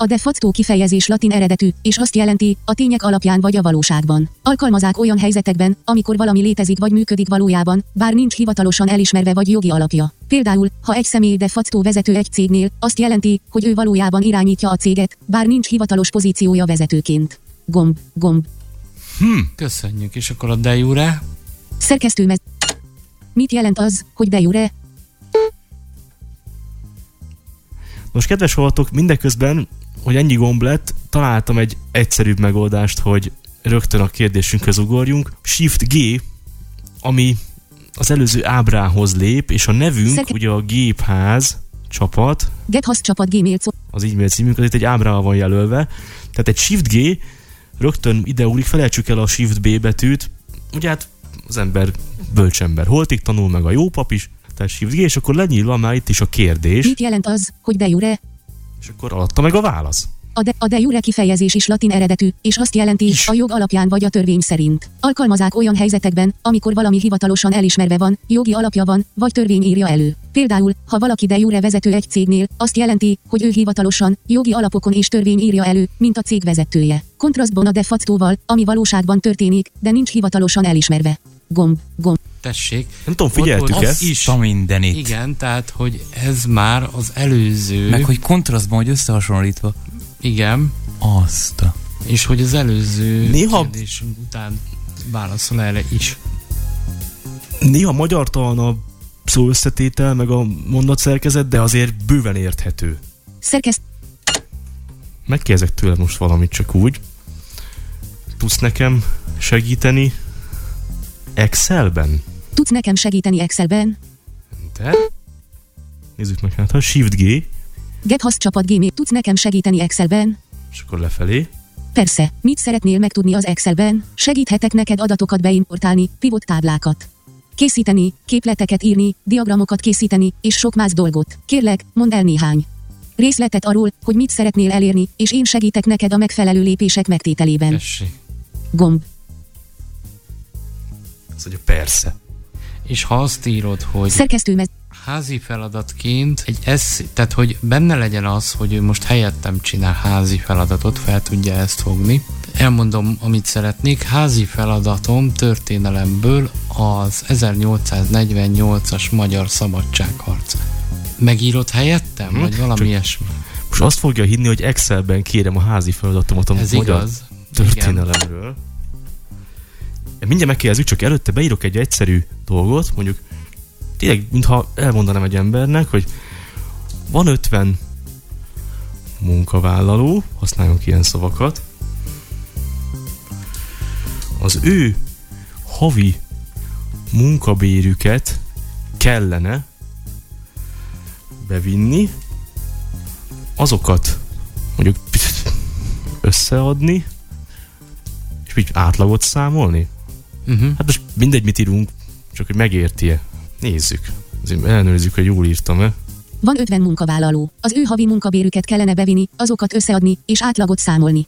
G: A de facto kifejezés latin eredetű, és azt jelenti, a tények alapján vagy a valóságban. Alkalmazák olyan helyzetekben, amikor valami létezik vagy működik valójában, bár nincs hivatalosan elismerve vagy jogi alapja. Például, ha egy személy de facto vezető egy cégnél, azt jelenti, hogy ő valójában irányítja a céget, bár nincs hivatalos pozíciója vezetőként. Gomb, gomb.
F: Köszönjük, és akkor a de jure.
G: Szerkesztőmez. Mit jelent az, hogy de jure?
D: Most kedves hallgatók, mindeközben, hogy ennyi gomb lett, találtam egy egyszerűbb megoldást, hogy rögtön a kérdésünkhöz ugorjunk. Shift G, ami az előző ábrához lép, és a nevünk,
G: Szerke-
D: ugye a gépház csapat,
G: Gethasz csapat gmail
D: az e-mail címünk, az itt egy ábrával van jelölve. Tehát egy Shift G rögtön ide ugrik, felejtsük el a Shift B betűt. Ugye hát az ember bölcsember. Holtig tanul meg a jó pap is, Shift G, és akkor lenyílva már itt is a kérdés,
G: Mit jelent az, hogy de jure?
D: és akkor alatta meg a válasz.
G: A de, a de jure kifejezés is latin eredetű, és azt jelenti,
D: Is.
G: a jog alapján vagy a törvény szerint. Alkalmazák olyan helyzetekben, amikor valami hivatalosan elismerve van, jogi alapja van, vagy törvény írja elő. Például, ha valaki de jure vezető egy cégnél, azt jelenti, hogy ő hivatalosan, jogi alapokon és törvény írja elő, mint a cég vezetője. Kontrasztban a de factóval, ami valóságban történik, de nincs hivatalosan elismerve. Gomb, gomb.
F: Tessék.
D: Nem tudom,
F: Ott volt
D: figyeltük-e?
F: az is.
E: A mindenit.
F: Igen, tehát, hogy ez már az előző.
E: Meg hogy kontrasztban, hogy összehasonlítva.
F: Igen.
E: Azt a...
F: És hogy az előző
D: Néha-
F: kérdésünk után válaszol erre is.
D: Néha magyartalan a szó összetétel, meg a mondatszerkezet, de azért bőven érthető.
G: Szerkeszt.
D: Megkérdezek tőle most valamit csak úgy. Tudsz nekem segíteni Excelben?
G: Tudsz nekem segíteni Excelben?
D: Enter. Nézzük meg hát, ha Shift G.
G: Gethasz csapat gmail. Tudsz nekem segíteni Excelben?
D: És akkor lefelé.
G: Persze, mit szeretnél megtudni az Excelben? Segíthetek neked adatokat beimportálni, pivot táblákat. Készíteni, képleteket írni, diagramokat készíteni, és sok más dolgot. Kérlek, mondd el néhány. Részletet arról, hogy mit szeretnél elérni, és én segítek neked a megfelelő lépések megtételében.
F: Tessék.
G: Gomb.
D: Azt mondja, persze.
F: És ha azt írod, hogy
G: Szerkesztőmez.
F: házi feladatként egy esz, tehát hogy benne legyen az, hogy ő most helyettem csinál házi feladatot, fel tudja ezt fogni. Elmondom, amit szeretnék. Házi feladatom történelemből az 1848-as Magyar Szabadságharc. Megírod helyettem?
D: Hm,
F: Vagy valami
D: csak-
F: ilyesmi?
D: Most azt fogja hinni, hogy Excelben kérem a házi feladatomat a
F: Ez
D: magyar
F: igaz.
D: történelemről. Mindjárt megkérdezzük, csak előtte beírok egy egyszerű dolgot, mondjuk tényleg, mintha elmondanám egy embernek, hogy van 50 munkavállaló, használjunk ilyen szavakat, az ő havi munkabérüket kellene bevinni, azokat mondjuk összeadni, és így átlagot számolni.
F: Uh-huh.
D: Hát most mindegy, mit írunk, csak hogy megérti-e. Nézzük. Azért ellenőrizzük, hogy jól írtam-e.
G: Van 50 munkavállaló. Az ő havi munkabérüket kellene bevinni, azokat összeadni, és átlagot számolni.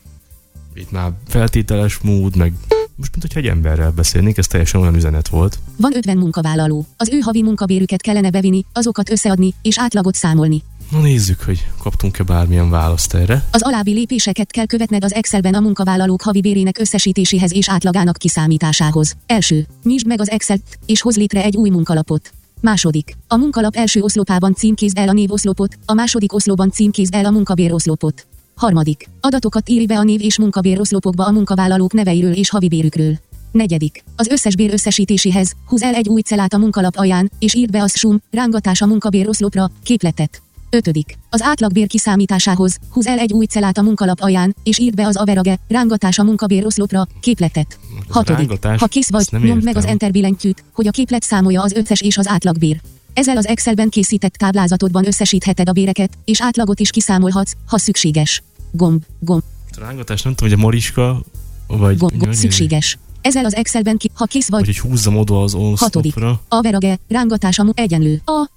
D: Itt már feltételes mód, meg most mint hogyha egy emberrel beszélnénk, ez teljesen olyan üzenet volt.
G: Van 50 munkavállaló. Az ő havi munkabérüket kellene bevinni, azokat összeadni, és átlagot számolni.
D: Na nézzük, hogy kaptunk-e bármilyen választ erre.
G: Az alábbi lépéseket kell követned az Excelben a munkavállalók havi bérének összesítéséhez és átlagának kiszámításához. Első. Nyisd meg az Excel-t, és hoz létre egy új munkalapot. Második. A munkalap első oszlopában címkézd el a névoszlopot, a második oszlopban címkézd el a munkabéroszlopot. Harmadik. Adatokat írj be a név és munkabéroszlopokba a munkavállalók neveiről és havi bérükről. Negyedik. Az összes bér összesítéséhez húz el egy új celát a munkalap alján, és írd be az sum, rángatás a munkabéroszlopra, képletet. Ötödik. Az átlagbér kiszámításához húz el egy új celát a munkalap alján, és írd be az average, rángatás a munkabéroszlopra, képletet.
D: az
G: Hatodik.
D: rángatás,
G: Ha kész vagy, nyomd meg
D: értem.
G: az Enter billentyűt, hogy a képlet számolja az összes és az átlagbér. Ezzel az Excelben készített táblázatodban összesítheted a béreket, és átlagot is kiszámolhatsz, ha szükséges. Gomb, gomb,
D: A rángatás nem tudom, hogy a Mariska, vagy...
G: gomb, gomb szükséges. Ezzel az Excelben ki, ha kész vagy,
D: hogy húzzam oda az
G: Hatodik.
D: oszlopra.
G: A verage, rángatása mu egyenlő. A,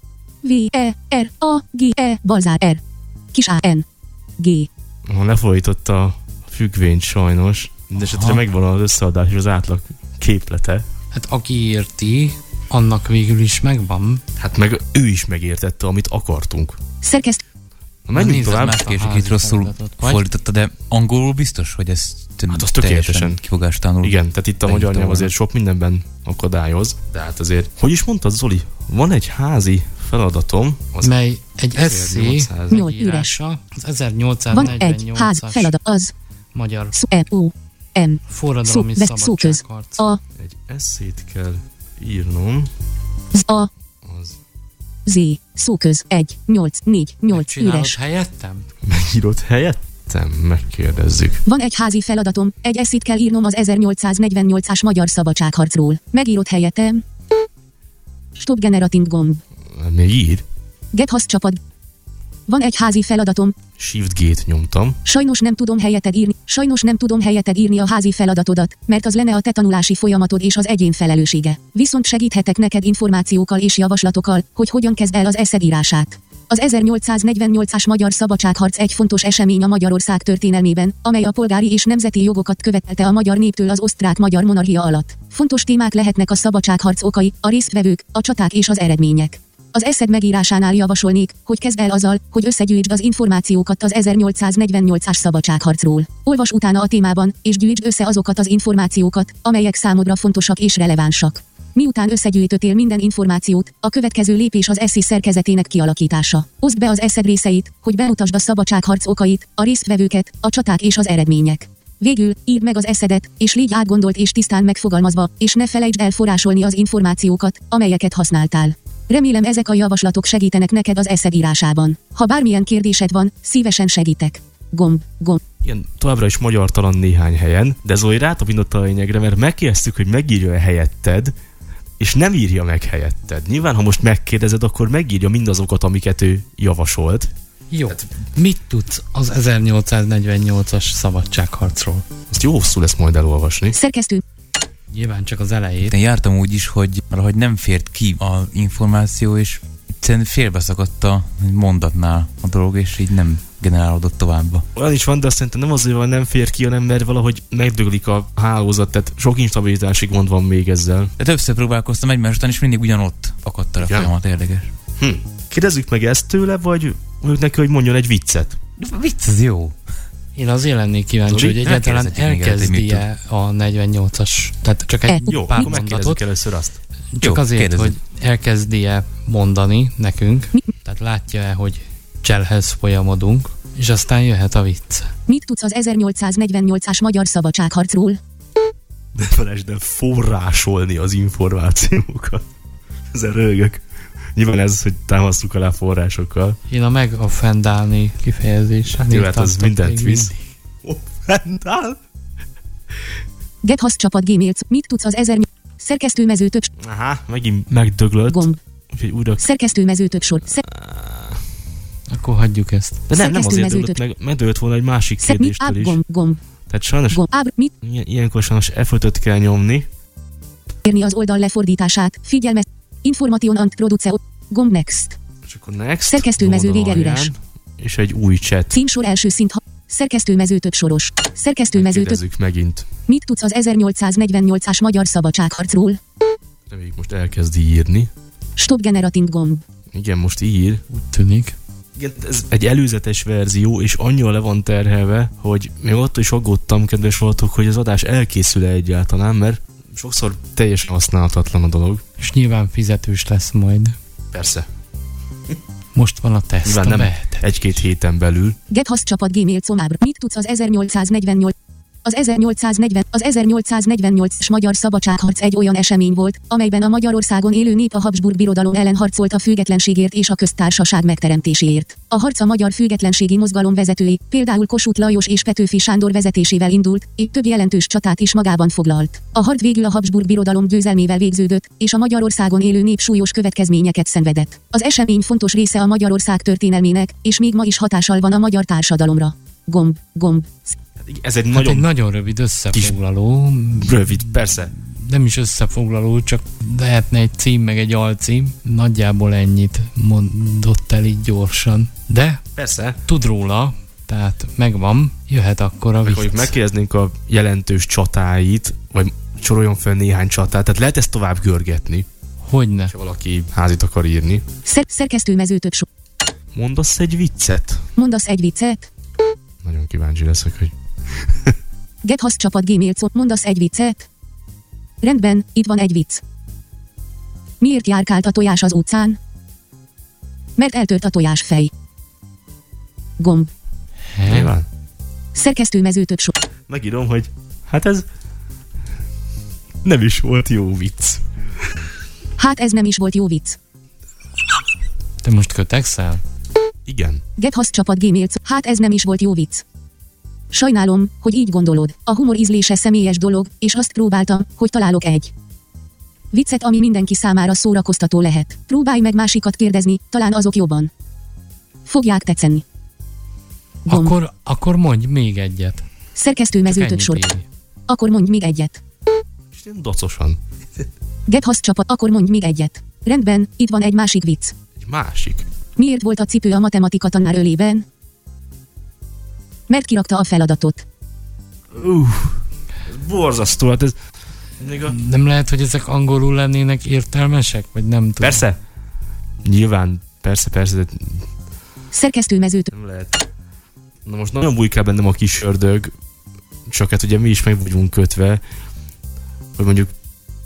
G: V, E, R, A, G, E, balzár R. Kis A, N, G.
D: Ha lefordította a függvényt sajnos, de esetre
F: Aha.
D: megvan az összeadás és az átlag képlete.
F: Hát aki érti, annak végül is megvan.
D: Hát meg ő is megértette, amit akartunk.
G: Szerkeszt,
D: Na menjünk
F: nézzed
D: tovább.
F: a házi
E: itt rosszul fordította, de angolul biztos, hogy ez
D: Hát az tökéletesen.
E: kifogástalanul.
D: Igen, tehát itt a magyar nyelv azért sok mindenben akadályoz. De hát azért, hogy is mondtad Zoli? Van egy házi feladatom, az
F: mely egy eszé
D: 1800
G: Nyolc
F: írása, az
G: van egy ház,
F: 1848-as
G: feladat, az,
F: magyar
G: szó, E, U, M, szó,
F: forradalmi
G: szóköz,
F: szabadságharc.
G: A,
D: egy eszét kell írnom,
G: Z, A,
D: az
G: Z, szóköz, 1, 8, 4, 8,
F: Csinálod
G: üres.
F: helyettem?
D: megírott helyettem, megkérdezzük.
G: Van egy házi feladatom, egy eszét kell írnom az 1848-as magyar szabadságharcról. Megírott helyetem. Stop generating gomb.
D: Ír,
G: Get hasz csapad. Van egy házi feladatom,
D: Shift G-t nyomtam.
G: sajnos nem tudom helyeted írni, sajnos nem tudom helyeted írni a házi feladatodat, mert az lenne a te tanulási folyamatod és az egyén felelőssége. Viszont segíthetek neked információkkal és javaslatokkal, hogy hogyan kezd el az eszed írását. Az 1848-as magyar szabadságharc egy fontos esemény a Magyarország történelmében, amely a polgári és nemzeti jogokat követelte a magyar néptől az osztrák-magyar monarchia alatt. Fontos témák lehetnek a szabadságharc okai, a résztvevők, a csaták és az eredmények. Az eszed megírásánál javasolnék, hogy kezd el azzal, hogy összegyűjtsd az információkat az 1848-as szabadságharcról. Olvas utána a témában, és gyűjtsd össze azokat az információkat, amelyek számodra fontosak és relevánsak. Miután összegyűjtöttél minden információt, a következő lépés az eszé szerkezetének kialakítása. Oszd be az eszed részeit, hogy bemutasd a szabadságharc okait, a résztvevőket, a csaták és az eredmények. Végül, írd meg az eszedet, és légy átgondolt és tisztán megfogalmazva, és ne felejtsd el forrásolni az információkat, amelyeket használtál. Remélem ezek a javaslatok segítenek neked az eszed írásában. Ha bármilyen kérdésed van, szívesen segítek. Gomb, gomb.
D: Igen, továbbra is magyartalan néhány helyen, de Zoli rátapintott a lényegre, mert megkérdeztük, hogy megírja-e helyetted, és nem írja meg helyetted. Nyilván, ha most megkérdezed, akkor megírja mindazokat, amiket ő javasolt,
F: Jó. Mit tudsz az 1848-as szabadságharcról?
D: Azt jó hosszú lesz majd elolvasni.
G: Szerkesztő.
F: Nyilván csak az elejét.
E: Én jártam úgy is, hogy valahogy nem fért ki a információ, és egyszerűen félbeszakadt a mondatnál a dolog, és így nem generálódott tovább.
D: Olyan is van, de azt szerintem nem azért van, nem fér ki, hanem mert valahogy megdöglik a hálózat, tehát sok instabilitási gond van még ezzel.
E: De többször próbálkoztam egymás után, és mindig ugyanott akadt a folyamat érdekes.
D: Hm. Kérdezzük meg ezt tőle, vagy mondjuk neki, hogy mondjon egy viccet.
E: Vicc, ez jó.
F: Én azért lennék kíváncsi,
D: Zoli,
F: hogy egyáltalán elkezdi-e a 48-as, tehát csak egy
D: Jó,
F: pár mondatot,
D: először azt.
F: csak
E: Jó,
F: azért,
E: kérdezzük.
F: hogy elkezdi-e mondani nekünk, tehát látja-e, hogy cselhez folyamodunk, és aztán jöhet a vicc.
G: Mit tudsz az 1848-as magyar szabadságharcról?
D: De felejtsd el forrásolni az információkat. Ezen rögök. Nyilván ez, hogy támasztuk alá forrásokkal.
F: Én a megoffendálni kifejezés.
D: Jó, hát az mindent visz. Offendál?
G: Gethasz csapat gmail. Mit tudsz az 1000 Szerkesztőmezőtök
D: Aha, megint megdöglött.
G: gomb.
D: Úgyhogy újra...
G: Szerkesztőmezőtök sor. Szer-
F: Akkor hagyjuk ezt.
D: De nem, nem azért döglött meg, megdöglött volna egy másik
G: Szer-
D: kérdéstől is.
G: gomb, gomb,
D: Tehát sajnos
G: gomb. Áb, mit?
D: ilyen- ilyenkor sajnos F5-öt kell nyomni.
G: Érni az oldal lefordítását. Figyelme. Information and produce. Gomb next.
D: És akkor next.
G: Szerkesztőmező vége üres.
D: És egy új chat.
G: Címsor első szint. Ha- Szerkesztőmezőtök soros. Szerkesztőmezőtök.
D: Kérdezzük megint.
G: Mit tudsz az 1848-as magyar szabadságharcról?
D: Reméljük most elkezdi írni.
G: Stop generating gomb.
D: Igen, most ír.
F: Úgy tűnik.
D: Igen, ez egy előzetes verzió, és annyira le van terhelve, hogy még attól is aggódtam, kedves voltok, hogy az adás elkészül-e egyáltalán, mert sokszor teljesen használhatatlan a dolog.
F: És nyilván fizetős lesz majd.
D: Persze.
F: Most van a teszt,
D: Nyilván nem egy-két héten belül.
G: Gethasz csapat gmail comábr. Mit tudsz az 1848 az 1840, az 1848-as magyar szabadságharc egy olyan esemény volt, amelyben a Magyarországon élő nép a Habsburg birodalom ellen harcolt a függetlenségért és a köztársaság megteremtéséért. A harc a magyar függetlenségi mozgalom vezetői, például Kossuth Lajos és Petőfi Sándor vezetésével indult, így több jelentős csatát is magában foglalt. A harc végül a Habsburg birodalom győzelmével végződött, és a Magyarországon élő nép súlyos következményeket szenvedett. Az esemény fontos része a Magyarország történelmének, és még ma is hatással van a magyar társadalomra. Gomb, gomb,
D: Ez egy
F: Hát
D: nagyon
F: egy nagyon rövid összefoglaló,
D: rövid, persze.
F: nem is összefoglaló, csak lehetne egy cím meg egy alcím. Nagyjából ennyit mondott el így gyorsan. De
D: Persze.
F: tud róla, tehát megvan, jöhet akkor a
D: Meg, hogy
F: vicc.
D: megkérdeznénk a jelentős csatáit, vagy soroljon fel néhány csatát, tehát lehet ezt tovább görgetni,
F: Hogyne.
D: ha valaki házit akar írni.
G: szer- szerkesztőmezőtök so.
D: Mondasz egy viccet?
G: Mondasz egy viccet?
D: Nagyon kíváncsi leszek, hogy
G: Gethasz csapat gmail. Mondasz egy viccet? Rendben, itt van egy vicc. Miért járkált a tojás az utcán? Mert eltört a tojás fej. Gomb.
F: He?
D: nyilván.
G: Szerkesztőmezőtök so.
D: Megírom, hogy hát ez nem is volt jó vicc.
G: Hát ez nem is volt jó vicc.
F: Te most kötekszel?
D: Igen.
G: Gethasz csapat gmail. Hát ez nem is volt jó vicc. Sajnálom, hogy így gondolod. A humor ízlése személyes dolog, és azt próbáltam, hogy találok egy viccet, ami mindenki számára szórakoztató lehet. Próbálj meg másikat kérdezni, talán azok jobban. Fogják tetszeni. Gomb.
F: Akkor, akkor mondj még egyet. Csak
G: Szerkesztőmezőtök
F: ennyit
G: sor.
F: írj.
G: Akkor mondj még egyet.
D: Dacosan.
G: Gethasz csapat, akkor mondj még egyet. Rendben, itt van egy másik vicc.
D: Egy másik.
G: Miért volt a cipő a matematika tanár ölében? Mert kirakta a feladatot.
D: Uff, ez borzasztó, hát ez még a...
F: Nem lehet, hogy ezek angolul lennének értelmesek? Vagy nem tudom.
D: Persze. Nyilván, persze, persze, de
G: Szerkesztőmezőtök.
D: nem lehet. Na most nagyon bujkál bennem a kis ördög, csak hát ugye mi is meg vagyunk kötve, hogy mondjuk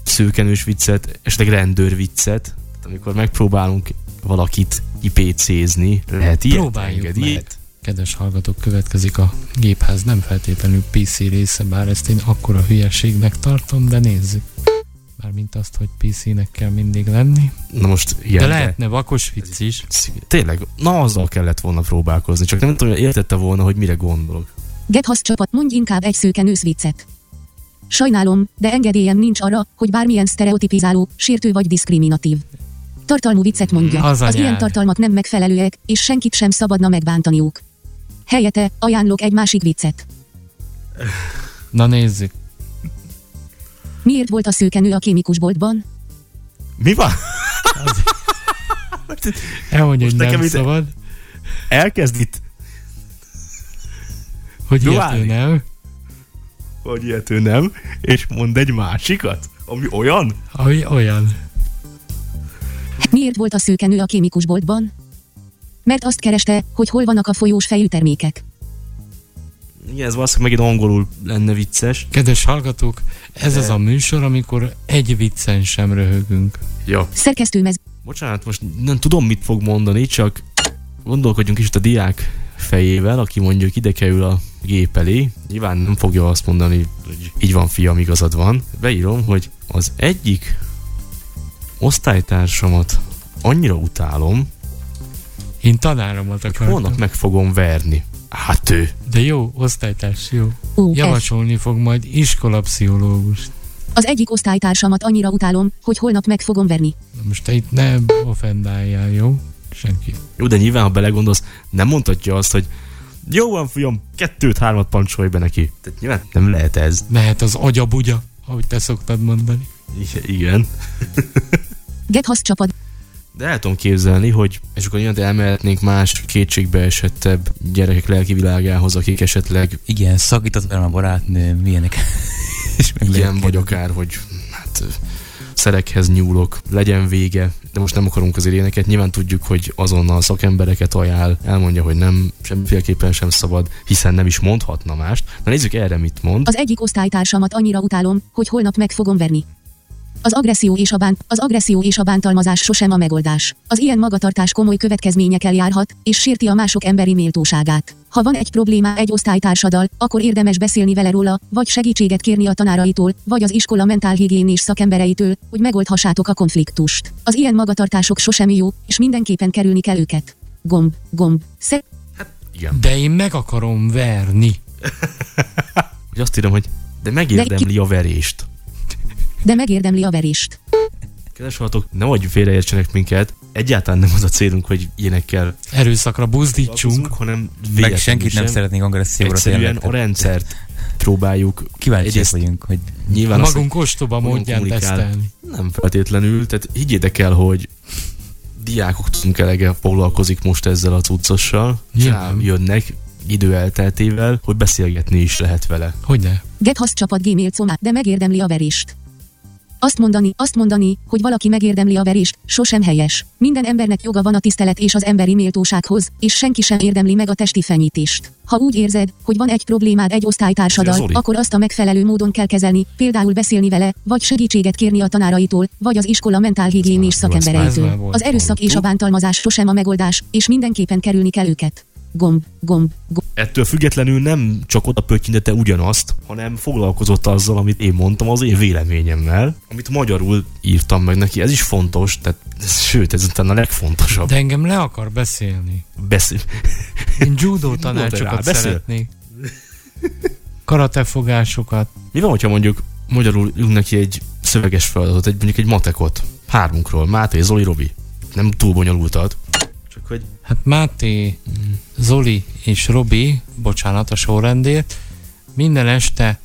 D: szőkenős viccet, esetleg rendőr viccet, tehát amikor megpróbálunk valakit IPC-zni, lehet ilyet
F: Próbáljuk
D: engedi?
F: meg. Kedves hallgatók, következik a gépház nem feltétlenül PC része, bár ezt én akkora hülyeségnek tartom, de nézzük. Mármint azt, hogy PC-nek kell mindig lenni.
D: Na most igen,
F: De lehetne vakos vicc is.
D: Tényleg, na azzal kellett volna próbálkozni, csak nem tudom, hogy értette volna, hogy mire gondolok.
G: Gethasz csapat, mondj inkább egy szőkenős viccet. Sajnálom, de engedélyem nincs arra, hogy bármilyen sztereotipizáló, sértő vagy diszkriminatív Tartalmú viccet mondja.
F: Az
G: az ilyen tartalmak nem megfelelőek, és senkit sem szabadna megbántaniuk. Helyette ajánlok egy másik viccet.
F: Na nézzük.
G: Miért volt a szőkenő a kémikusboltban?
D: Mi van?
F: Elmondja, hogy nem
D: itt-
F: szabad.
D: Elkezd itt,
F: Hogy
D: Duálni.
F: nem.
D: hogy ilyető nem, és mond egy másikat, ami olyan?
F: Ami olyan.
G: Miért volt a szőkenő a kémikusboltban? Mert azt kereste, hogy hol vannak a folyós fejű termékek.
D: Igen, ez valószínűleg megint angolul lenne vicces.
F: Kedves hallgatók, ez az a műsor, amikor egy viccen sem röhögünk.
D: Jó.
G: Szerkesztőmez...
D: Bocsánat, most nem tudom, mit fog mondani, csak gondolkodjunk is itt a diák fejével, aki mondjuk ide kerül a gép elé. Nyilván nem fogja azt mondani, hogy így van fiam, igazad van. Beírom, hogy az egyik osztálytársamat annyira utálom,
F: Én tanáromat akartam.
D: holnap meg fogom verni. Hát ő.
F: De jó, osztálytárs, jó.
G: Ó, F.
F: Javasolni fog majd iskolapszichológust.
G: Az egyik osztálytársamat annyira utálom, hogy holnap meg fogom verni.
F: Na Most te itt ne offendáljál, jó? Senki.
D: Jó, de nyilván, ha belegondolsz, nem mondhatja azt, hogy jó van, fiam, kettőt, hármat pancsolj be neki. Tehát nyilván nem lehet ez.
F: Mehet az agyabugya, ahogy te szoktad mondani.
D: I- Igen.
G: Gethasz csapat.
D: De el tudom képzelni, hogy és akkor nyilván elmehetnénk más kétségbe esettebb gyerekek lelki világához, akik esetleg
E: Igen, szakított velem a barátnő, milyenek. És lehet
D: vagy akár, hogy hát szerekhez nyúlok, legyen vége, de most nem akarunk azért ilyeneket. Nyilván tudjuk, hogy azonnal szakembereket ajánl, elmondja, hogy nem, semmiféleképpen sem szabad, hiszen nem is mondhatna mást. Na nézzük erre mit mond.
G: Az egyik osztálytársamat annyira utálom, hogy holnap meg fogom verni. Az agresszió és a bánt, az agresszió és a bántalmazás sosem a megoldás. Az ilyen magatartás komoly következményekkel járhat, és sérti a mások emberi méltóságát. Ha van egy problémá egy osztálytársaddal, akkor érdemes beszélni vele róla, vagy segítséget kérni a tanáraitól, vagy az iskola mentálhigiénés szakembereitől, hogy megoldhassátok a konfliktust. Az ilyen magatartások sosem jó, és mindenképpen kerülni kell őket. Gomb, gomb, sze-
D: Igen.
F: De én meg akarom verni.
D: Hogy azt írom, hogy de megérdemli a verést.
G: De megérdemli a verést.
D: Kedves hallgatók, nem hogy félreértsenek minket, egyáltalán nem az a célunk, hogy ilyenekkel
F: Erőszakra buzdítsunk.
D: hanem
E: Meg senkit nem
D: sem.
E: szeretnénk agresszióra
D: Egyszerűen
E: tényleg.
D: a rendszert próbáljuk
E: Kíváncsiak
D: egyrészt
E: vagyunk, hogy
D: nyilván
F: Magunk ostoba módján tesztelni.
D: Nem feltétlenül, tehát higgyétek el, hogy diákok tudunk elege foglalkozik most ezzel a cuccossal, és
F: Nyilván.
D: jönnek idő elteltével, hogy beszélgetni is lehet vele.
F: Hogyne?
G: Gethasz csapat gmail de megérdemli a verést. Azt mondani, azt mondani, hogy valaki megérdemli a verést, sosem helyes. Minden embernek joga van a tisztelet és az emberi méltósághoz, és senki sem érdemli meg a testi fenyítést. Ha úgy érzed, hogy van egy problémád egy osztálytársaddal,
D: Zoli.
G: akkor azt a megfelelő módon kell kezelni, például beszélni vele, vagy segítséget kérni a tanáraitól, vagy az iskola mentálhigiénés
D: már
G: szakembereitől.
F: volt,
G: Az erőszak és a bántalmazás sosem a megoldás, és mindenképpen kerülni kell őket. Gomb, gomb, gomb.
D: Ettől függetlenül nem csak oda pöttyintette ugyanazt, hanem foglalkozott azzal, amit én mondtam, az én véleményemmel, amit magyarul írtam meg neki. Ez is fontos, tehát sőt, ez utána a legfontosabb.
F: De engem le akar beszélni.
D: Beszél.
F: Én judo
D: rá,
F: tanácsokat
D: beszél.
F: szeretnék. Karatefogásokat.
D: Mi van, hogyha mondjuk magyarul ülünk neki egy szöveges feladatot, egy, mondjuk egy matekot, hármunkról, Máté, Zoli, Robi. Nem túl bonyolultat. Csak hogy
F: Hát Máté, Zoli és Robi, bocsánat a sorrendért, minden este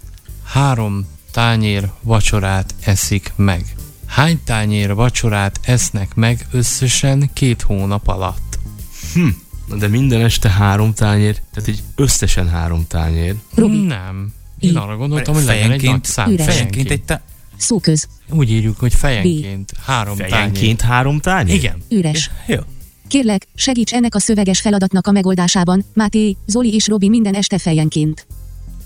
F: három tányér vacsorát eszik meg. Hány tányér vacsorát esznek meg összesen két hónap alatt?
D: Na de minden este három tányér, tehát így összesen három tányér.
G: Robi.
F: Nem. Én
G: I.
F: arra gondoltam, hogy legyen egy nagy
E: fejenként,
F: szám.
G: Üres.
E: fejenként egy te...
G: Szóköz,
F: Úgy írjuk, hogy fejenként három
D: Fejenként
F: tányér.
D: három tányér?
F: Igen.
G: üres.
E: Jó.
G: Kérlek, segíts ennek a szöveges feladatnak a megoldásában, Máté, Zoli és Robi minden este fejenként.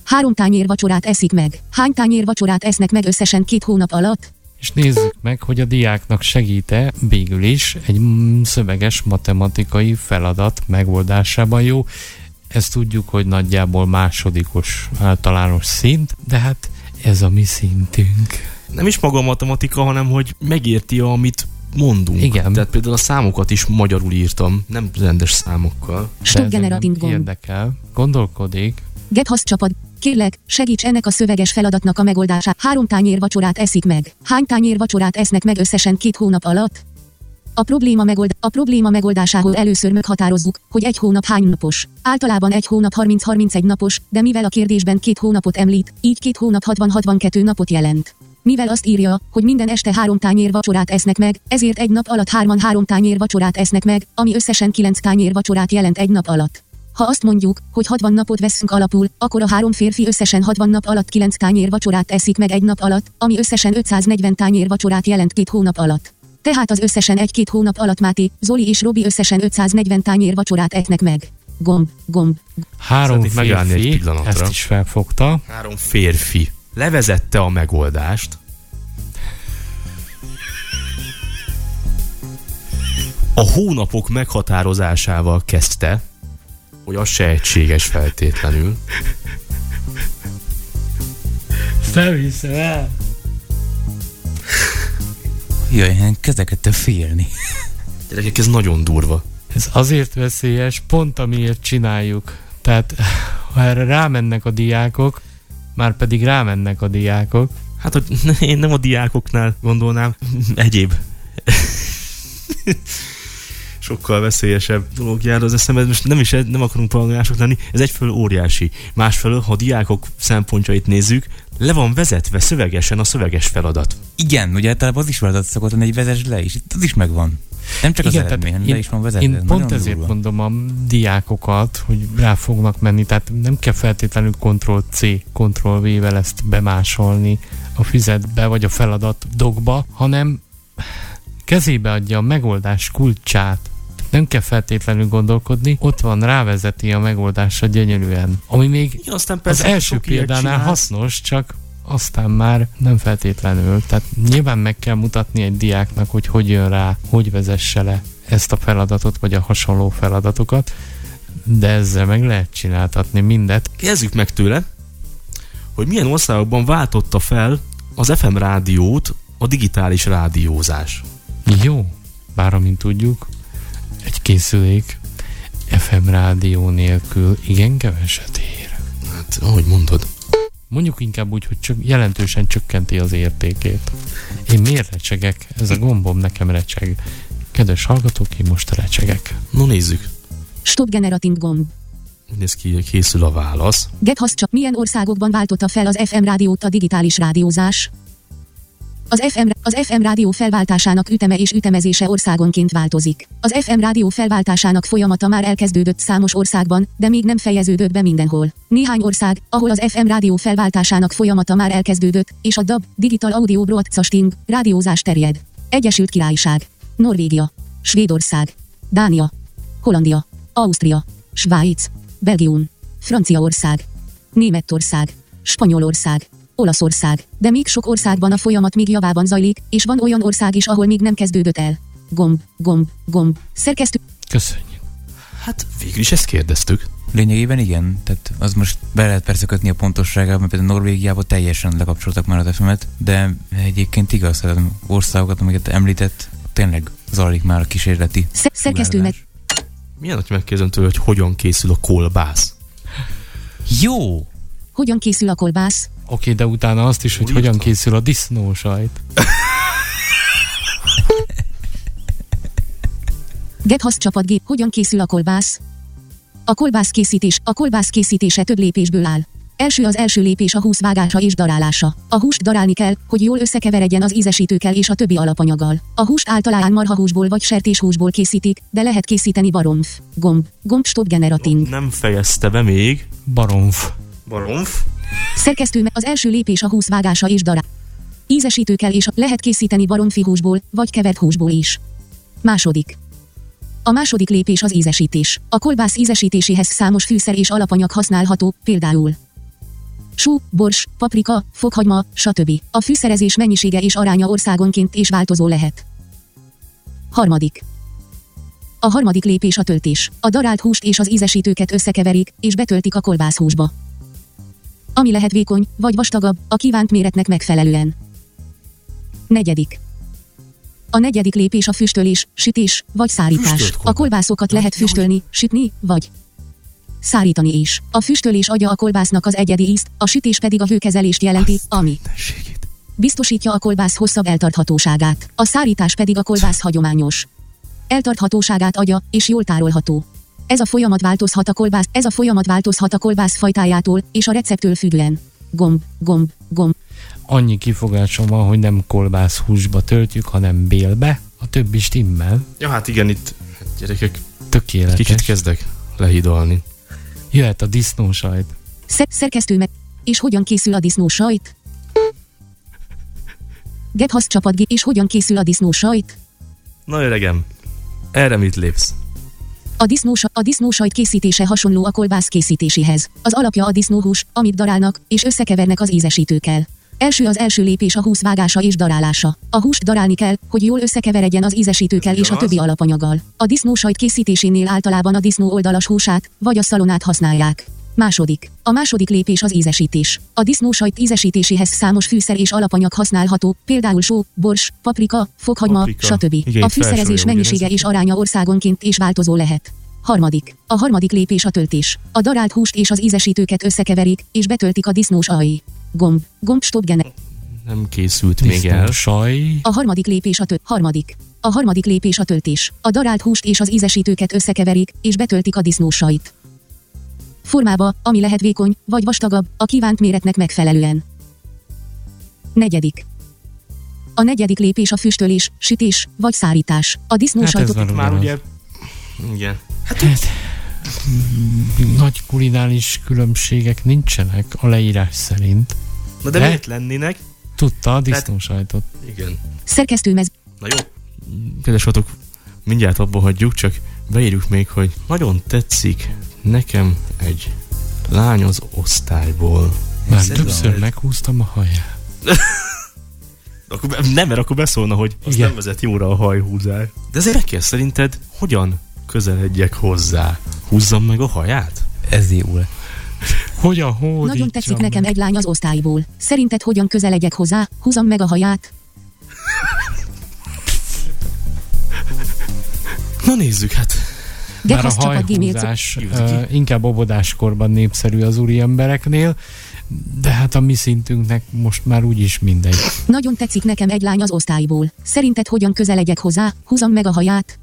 G: Három tányér vacsorát eszik meg. Hány tányér vacsorát esznek meg összesen két hónap alatt?
F: És nézzük meg, hogy a diáknak segít-e végül is egy mm, szöveges matematikai feladat megoldásában jó. Ezt tudjuk, hogy nagyjából másodikos általános szint, de hát ez a mi szintünk.
D: Nem is maga a matematika, hanem hogy megérti, amit mondunk.
F: Igen.
D: Tehát például a számokat is magyarul írtam, nem rendes számokkal.
G: Stop generating gomb.
F: érdekel. Gondolkodik.
G: Gethasz csapad. Kérlek, segíts ennek a szöveges feladatnak a megoldását. Három tányér vacsorát eszik meg. Hány tányér vacsorát esznek meg összesen két hónap alatt? A probléma, megold, a probléma megoldásához először meghatározzuk, hogy egy hónap hány napos. Általában egy hónap 30-31 napos, de mivel a kérdésben két hónapot említ, így két hónap 60-62 napot jelent. Mivel azt írja, hogy minden este három tányér vacsorát esznek meg, ezért egy nap alatt hárman három tányér vacsorát esznek meg, ami összesen kilenc tányér vacsorát jelent egy nap alatt. Ha azt mondjuk, hogy 60 napot veszünk alapul, akkor a három férfi összesen 60 nap alatt 9 tányér vacsorát eszik meg egy nap alatt, ami összesen 540 tányér vacsorát jelent két hónap alatt. Tehát az összesen egy-két hónap alatt Máté, Zoli és Robi összesen 540 tányér vacsorát etnek meg. Gomb, gomb.
F: Három
D: egy
F: férfi,
D: pillanatra.
F: ezt is felfogta.
D: Három férfi levezette a megoldást. A hónapok meghatározásával kezdte, hogy az se egységes feltétlenül.
F: Nem hiszem el.
E: Jaj, én kezdek félni.
D: Gyerekek, ez nagyon durva.
F: Ez azért veszélyes, pont amiért csináljuk. Tehát, ha erre rámennek a diákok, már pedig rámennek a diákok,
D: Hát, hogy én nem a diákoknál gondolnám, egyéb sokkal veszélyesebb dolog jár az eszembe. Most nem is nem akarunk paranoiások lenni, ez egyfelől óriási. Másfelől, ha a diákok szempontjait nézzük, le van vezetve szövegesen a szöveges feladat.
E: Igen, ugye általában az is feladat szokott lenni, hogy vezess le is. Itt az is megvan. Nem csak az
F: Igen,
E: eredmény, is van vezetve.
F: Én
E: Ez
F: pont ezért
E: durva.
F: mondom a diákokat, hogy rá fognak menni, tehát nem kell feltétlenül Ctrl-C, Ctrl-V-vel ezt bemásolni a füzetbe vagy a feladat dogba, hanem kezébe adja a megoldás kulcsát. Nem kell feltétlenül gondolkodni, ott van, rávezeti a megoldásra gyönyörűen. Ami még
D: Igen, aztán
F: az első példánál
D: csinálsz.
F: hasznos, csak aztán már nem feltétlenül. Tehát nyilván meg kell mutatni egy diáknak, hogy hogy jön rá, hogy vezesse le ezt a feladatot, vagy a hasonló feladatokat, de ezzel meg lehet csináltatni mindet.
D: Kezdjük meg tőle, hogy milyen országokban váltotta fel az FM rádiót a digitális rádiózás.
F: Jó, bár amint tudjuk, egy készülék FM rádió nélkül igen keveset ér.
D: Hát, ahogy mondod.
F: Mondjuk inkább úgy, hogy csak jelentősen csökkenti az értékét. Én miért recsegek? Ez a gombom nekem recseg. Kedves hallgatók, én most recsegek.
D: No nézzük.
G: Stop generating gomb.
D: Úgy néz ki, hogy készül a válasz.
G: Gethasz csak milyen országokban váltotta fel az FM rádiót a digitális rádiózás? Az FM, az FM rádió felváltásának üteme és ütemezése országonként változik. Az FM rádió felváltásának folyamata már elkezdődött számos országban, de még nem fejeződött be mindenhol. Néhány ország, ahol az FM rádió felváltásának folyamata már elkezdődött, és a DAB, Digital Audio Broadcasting, rádiózás terjed. Egyesült Királyság, Norvégia, Svédország, Dánia, Hollandia, Ausztria, Svájc, Belgium, Franciaország, Németország, Spanyolország, Olaszország, de még sok országban a folyamat még javában zajlik, és van olyan ország is, ahol még nem kezdődött el. Gomb, gomb, gomb. Szerkesztő.
F: Köszönjük.
D: Hát végül is ezt kérdeztük.
E: Lényegében igen, tehát az most be lehet persze kötni a pontosságába, mert például Norvégiában teljesen lekapcsoltak már az FM-et, de egyébként igaz, tehát országokat, amiket említett, tényleg zajlik már a kísérleti
G: Sze- szerkesztő meg.
E: sugárzás.
D: Milyen, hogy megkérdezem tőle, hogy hogyan készül a kolbász?
E: Jó!
G: Hogyan készül a kolbász?
F: Oké, de utána azt is, hogy
D: Úgy
F: hogyan
D: írtam.
F: készül a disznósajt.
G: Gethasz csapatgép. Hogyan készül a kolbász? A kolbász készítés. A kolbász készítése több lépésből áll. Első az első lépés a húsz vágása és darálása. A húst darálni kell, hogy jól összekeveredjen az ízesítőkkel és a többi alapanyaggal. A húst általában marhahúsból vagy sertéshúsból készítik, de lehet készíteni baromf, gomb, gomb stop generating.
D: Nem fejezte be még.
F: Baromf.
D: Baromf.
G: Szerkesztő az első lépés a húsz vágása és dará. Ízesítőkkel és lehet készíteni baromfi húsból, vagy kevert húsból is. Második. A második lépés az ízesítés. A kolbász ízesítéséhez számos fűszer és alapanyag használható, például Sú, bors, paprika, fokhagyma, stb. A fűszerezés mennyisége és aránya országonként és változó lehet. Harmadik. A harmadik lépés a töltés. A darált húst és az ízesítőket összekeverik, és betöltik a kolbászhúsba ami lehet vékony, vagy vastagabb, a kívánt méretnek megfelelően. Negyedik. A negyedik lépés a füstölés, sütés, vagy szárítás. A kolbászokat lehet füstölni, sütni, vagy szárítani is. A füstölés adja a kolbásznak az egyedi ízt, a sütés pedig a hőkezelést jelenti, ami biztosítja a kolbász hosszabb eltarthatóságát. A szárítás pedig a kolbász hagyományos eltarthatóságát adja, és jól tárolható. Ez a folyamat változhat a kolbász, ez a folyamat változhat a kolbász fajtájától, és a receptől függően. Gomb, gomb, gomb.
F: Annyi kifogásom van, hogy nem kolbász húsba töltjük, hanem bélbe. A többi stimmel.
D: Ja, hát igen, itt gyerekek,
F: Tökéletes.
D: kicsit kezdek lehidalni.
F: Jöhet a disznósajt.
G: Szer- szerkesztő meg. És hogyan készül a disznó sajt? Gebhasz csapat G. És hogyan készül a disznó sajt?
D: Na öregem, erre mit lépsz?
G: A disznósa, a disznósajt készítése hasonló a kolbász készítéséhez. Az alapja a disznóhús, amit darálnak, és összekevernek az ízesítőkkel. Első az első lépés a húsz vágása és darálása. A húst darálni kell, hogy jól összekeveredjen az ízesítőkkel és a többi alapanyaggal. A disznósajt készítésénél általában a disznó oldalas húsát, vagy a szalonát használják. Második. A második lépés az ízesítés. A disznósajt ízesítéséhez számos fűszer és alapanyag használható, például só, bors, paprika, fokhagyma,
D: Paprika.
G: stb.
D: Igen,
G: a fűszerezés mennyisége
D: ugyanez.
G: és aránya országonként és változó lehet. Harmadik. A harmadik lépés a töltés. A darált húst és az ízesítőket összekeverik, és betöltik a disznós ajj. Gomb. Gomb stop gene.
D: Nem készült még el.
F: Disznósaj.
G: A harmadik lépés a tölt. Harmadik. A harmadik lépés a töltés. A darált húst és az ízesítőket összekeverik, és betöltik a disznósajt. Formába, ami lehet vékony, vagy vastagabb, a kívánt méretnek megfelelően. Negyedik. A negyedik lépés a füstölés, sütés, vagy szárítás. A disznósajtot
F: Hát
D: Már ugye... Igen.
F: Nagy kulinális különbségek nincsenek a leírás szerint.
D: Na de
F: De?
D: miért lennének?
F: Tudta a disznósajtot.
D: Igen.
G: szerkesztőmez,
D: Na jó. Kedves hatok, mindjárt abba hagyjuk, csak beírjuk még, hogy nagyon tetszik nekem egy lány az osztályból.
F: Már
D: Ez
F: többször
D: a-
F: meghúztam a haját.
D: Akkor be- nem, mert akkor beszólna, hogy azt
F: Igen.
D: nem vezet jóra a hajhúzás. De ezért kell szerinted, hogyan közeledjek hozzá? Húzzam meg a haját?
E: Ez jó.
F: Hogyan hódítsam?
G: nagyon tetszik nekem egy lány az osztályból. Szerinted hogyan közeledjek hozzá, húzom meg a haját?
D: Na nézzük, hát.
F: Már a hajhúzás
D: ki.
F: uh, inkább óvodáskorban népszerű az úri embereknél, de hát a mi szintünknek most már úgyis mindegy.
G: Nagyon tetszik nekem egy lány az osztályból. Szerinted hogyan közeledjek hozzá, húzom meg a haját?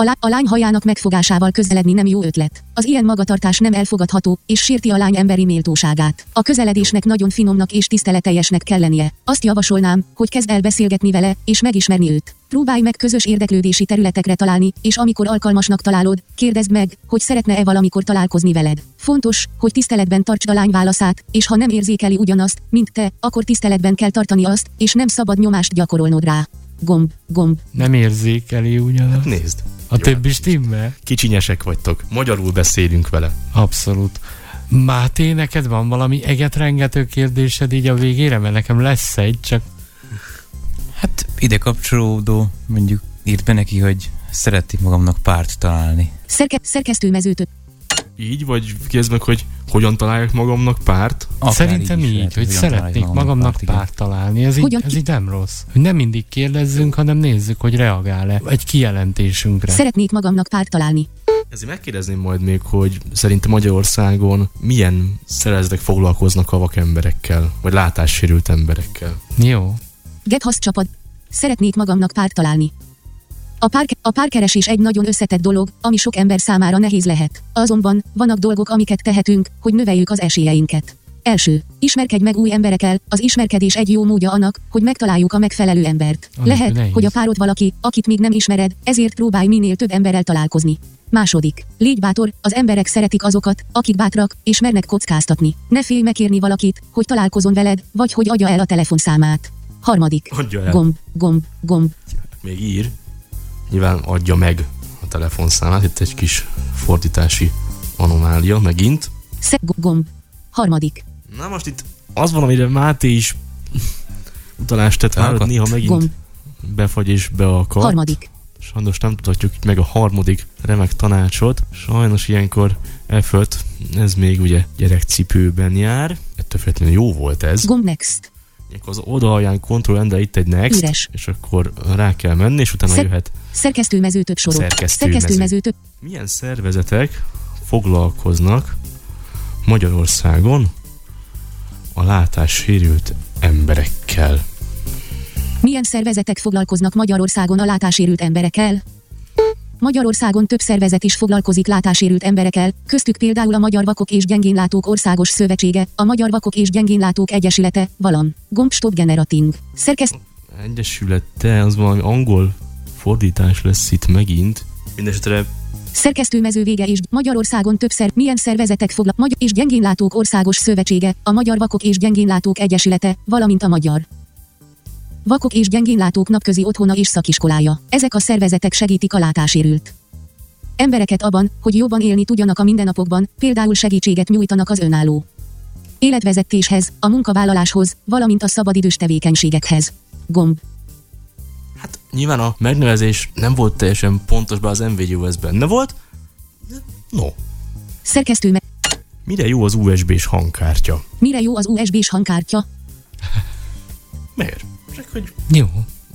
G: A, lá- a lány hajának megfogásával közeledni nem jó ötlet. Az ilyen magatartás nem elfogadható, és sérti a lány emberi méltóságát. A közeledésnek nagyon finomnak és tiszteleteljesnek kell lennie. Azt javasolnám, hogy kezd el beszélgetni vele, és megismerni őt. Próbálj meg közös érdeklődési területekre találni, és amikor alkalmasnak találod, kérdezd meg, hogy szeretne-e valamikor találkozni veled. Fontos, hogy tiszteletben tartsd a lány válaszát, és ha nem érzékeli ugyanazt, mint te, akkor tiszteletben kell tartani azt, és nem szabad nyomást gyakorolnod rá. Gomb, gomb.
F: Nem érzékeli ugyanaz.
D: Nézd.
F: A
D: Jó,
F: többi stimmel?
D: Kicsinyesek vagytok. Magyarul beszélünk vele.
F: Abszolút. Máté, neked van valami egetrengető kérdésed így a végére? Mert nekem lesz egy, csak
E: Hát ide kapcsolódó, mondjuk írt be neki, hogy szereti magamnak párt találni.
G: Szerke- szerkesztőmezőtök.
D: Így, vagy kérdezd meg, hogy hogyan találjak magamnak párt?
E: Akár
F: Szerintem így,
E: lehet,
F: hogy szeretnék magamnak
E: igen.
F: párt találni. Ez így, ez
G: ki-
F: így nem rossz. Hogy nem mindig kérdezzünk, hanem nézzük, hogy reagál-e egy kijelentésünkre.
G: Szeretnék magamnak párt találni.
D: Ezért megkérdezném majd még, hogy szerintem Magyarországon milyen szervezetek foglalkoznak a vakemberekkel, vagy látássérült emberekkel.
F: Jó.
G: Gethasz csapat. Szeretnék magamnak párt találni. A, pár, a párkeresés egy nagyon összetett dolog, ami sok ember számára nehéz lehet. Azonban, vannak dolgok, amiket tehetünk, hogy növeljük az esélyeinket. Első. Ismerkedj meg új emberekkel, az ismerkedés egy jó módja annak, hogy megtaláljuk a megfelelő embert.
F: Ami
G: Lehet,
F: nehéz.
G: hogy a párod valaki, akit még nem ismered, ezért próbálj minél több emberrel találkozni. Második. Légy bátor, az emberek szeretik azokat, akik bátrak, és mernek kockáztatni. Ne félj megkérni valakit, hogy találkozon veled, vagy hogy adja el a telefonszámát. Harmadik.
D: Adja el.
G: Gomb, gomb, gomb.
D: Még ír. Nyilván adja meg a telefonszámát. Itt egy kis fordítási anomália megint.
G: Szeg gomb. Harmadik.
D: Na most itt az van, amire Máté is utalást tett hogy
E: Elakadt.
D: néha megint
G: Gomb.
D: befagy és beakad.
G: Harmadik.
D: Sajnos nem tudhatjuk meg a harmadik remek tanácsot. Sajnos ilyenkor F5, ez még ugye gyerekcipőben jár. Ettől függetlenül jó volt ez.
G: Gomb next.
D: Ilyenkor az oldalalján Ctrl Endre itt egy next,
G: Üres.
D: és akkor rá kell menni, és utána
G: Szer-
D: jöhet.
G: Szerkesztőmezőtök sorok.
D: Szerkesztőmező.
G: Szerkesztőmezőtök.
D: Milyen szervezetek foglalkoznak Magyarországon a látássérült emberekkel?
G: Milyen szervezetek foglalkoznak Magyarországon a látássérült emberekkel? Magyarországon több szervezet is foglalkozik látásérült emberekkel, köztük például a Magyar Vakok és Gyengénlátók Országos Szövetsége, a Magyar Vakok és Gyengénlátók Egyesülete, Valam, Gomb Stop Generating. Szerkeszt
D: Egyesület, te, az valami angol fordítás lesz itt megint. Mindenesetre
G: Szerkesztőmező vége és Magyarországon többször milyen szervezetek foglal Magyar és Gyengénlátók Országos Szövetsége, a Magyar Vakok és Gyengénlátók Egyesülete, valamint a Magyar Vakok és Gyengénlátók napközi otthona és szakiskolája. Ezek a szervezetek segítik a látásérült embereket abban, hogy jobban élni tudjanak a mindennapokban, például segítséget nyújtanak az önálló életvezetéshez, a munkavállaláshoz, valamint a szabadidős tevékenységekhez. Gomb.
D: Hát nyilván a megnevezés nem volt teljesen pontos, be az NVUS benne volt. No.
G: Szerkesztő me-
D: Mire jó az USB-s hangkártya?
G: Mire jó az USB-s hangkártya?
D: Miért? Csak hogy
F: Jó.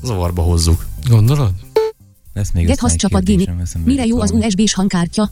D: zavarba hozzuk.
F: Gondolod?
E: Lesz még
G: Get csapat Mire jó az. USB-s hangkártya?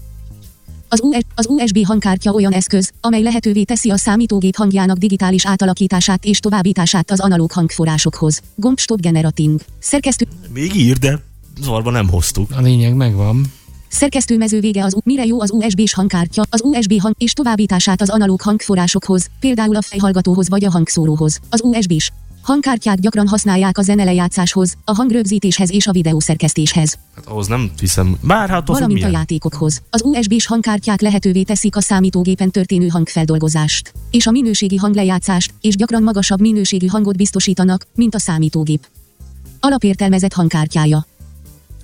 G: Az, US, az USB hangkártya olyan eszköz, amely lehetővé teszi a számítógép hangjának digitális átalakítását és továbbítását az analóg hangforrásokhoz. Gomb Stop Generating. Szerkesztő,
D: Még ír, de zavarba nem hoztuk.
F: A lényeg megvan.
G: szerkesztőmező vége az mire jó az USB-s hangkártya, az USB hang és továbbítását az analóg hangforrásokhoz, például a fejhallgatóhoz vagy a hangszóróhoz. Az USB-s hangkártyák gyakran használják a zenelejátszáshoz, a hangrögzítéshez és a videószerkesztéshez.
D: Hát ahhoz nem hiszem. Bár hát függ
G: valamint a játékokhoz. Az USB-s hangkártyák lehetővé teszik a számítógépen történő hangfeldolgozást, és a minőségi hanglejátszást, és gyakran magasabb minőségű hangot biztosítanak, mint a számítógép. Alapértelmezett hangkártyája.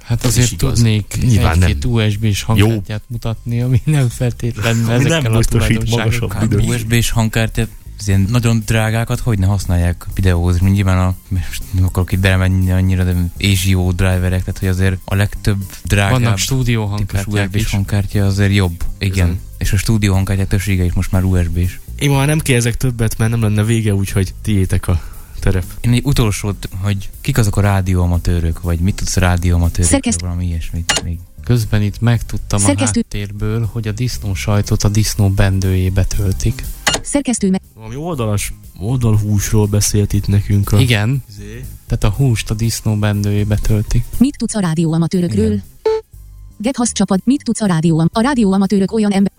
F: Hát azért tudnék
D: Nyilván
F: egy-két USB-s hangkártyát mutatni, ami nem feltétlenül ezekkel
D: nem
F: a
D: biztosít
F: tulajdonságokkal.
D: magasabb
E: Hát. USB-s hangkártyát, az ilyen nagyon drágákat hogy ne használják videóhoz, mint nyilván a, most nem akarok itt belemenni annyira, de ASIO driverek, tehát hogy azért a legtöbb drágább
F: Vannak stúdió hangkártyák is.
E: hangkártya azért jobb. Igen.
D: Ezen.
E: És a stúdió hangkártyák többsége is most már USB-s.
D: Én már nem kérdezek többet, mert nem lenne vége, úgyhogy tiétek a terep.
E: Én egy utolsót, hogy kik azok a rádióamatőrök, vagy mit tudsz a rádióamatőrökről,
G: Szerkeszt-
E: valami ilyesmit még.
F: Közben itt megtudtam
G: Szerkesztő-
F: a háttérből, hogy a disznó sajtot a disznó bendőjébe töltik.
G: Szerkesztő me-
D: Valami oldalas oldalhúsról beszélt itt nekünk a...
F: Igen,
D: Izé.
F: tehát a húst a disznó bendőjébe töltik.
G: Mit tudsz a rádióamatőrökről?
E: Igen.
G: Get Hasz csapat, mit tudsz a rádióam? A rádióamatőrök olyan ember...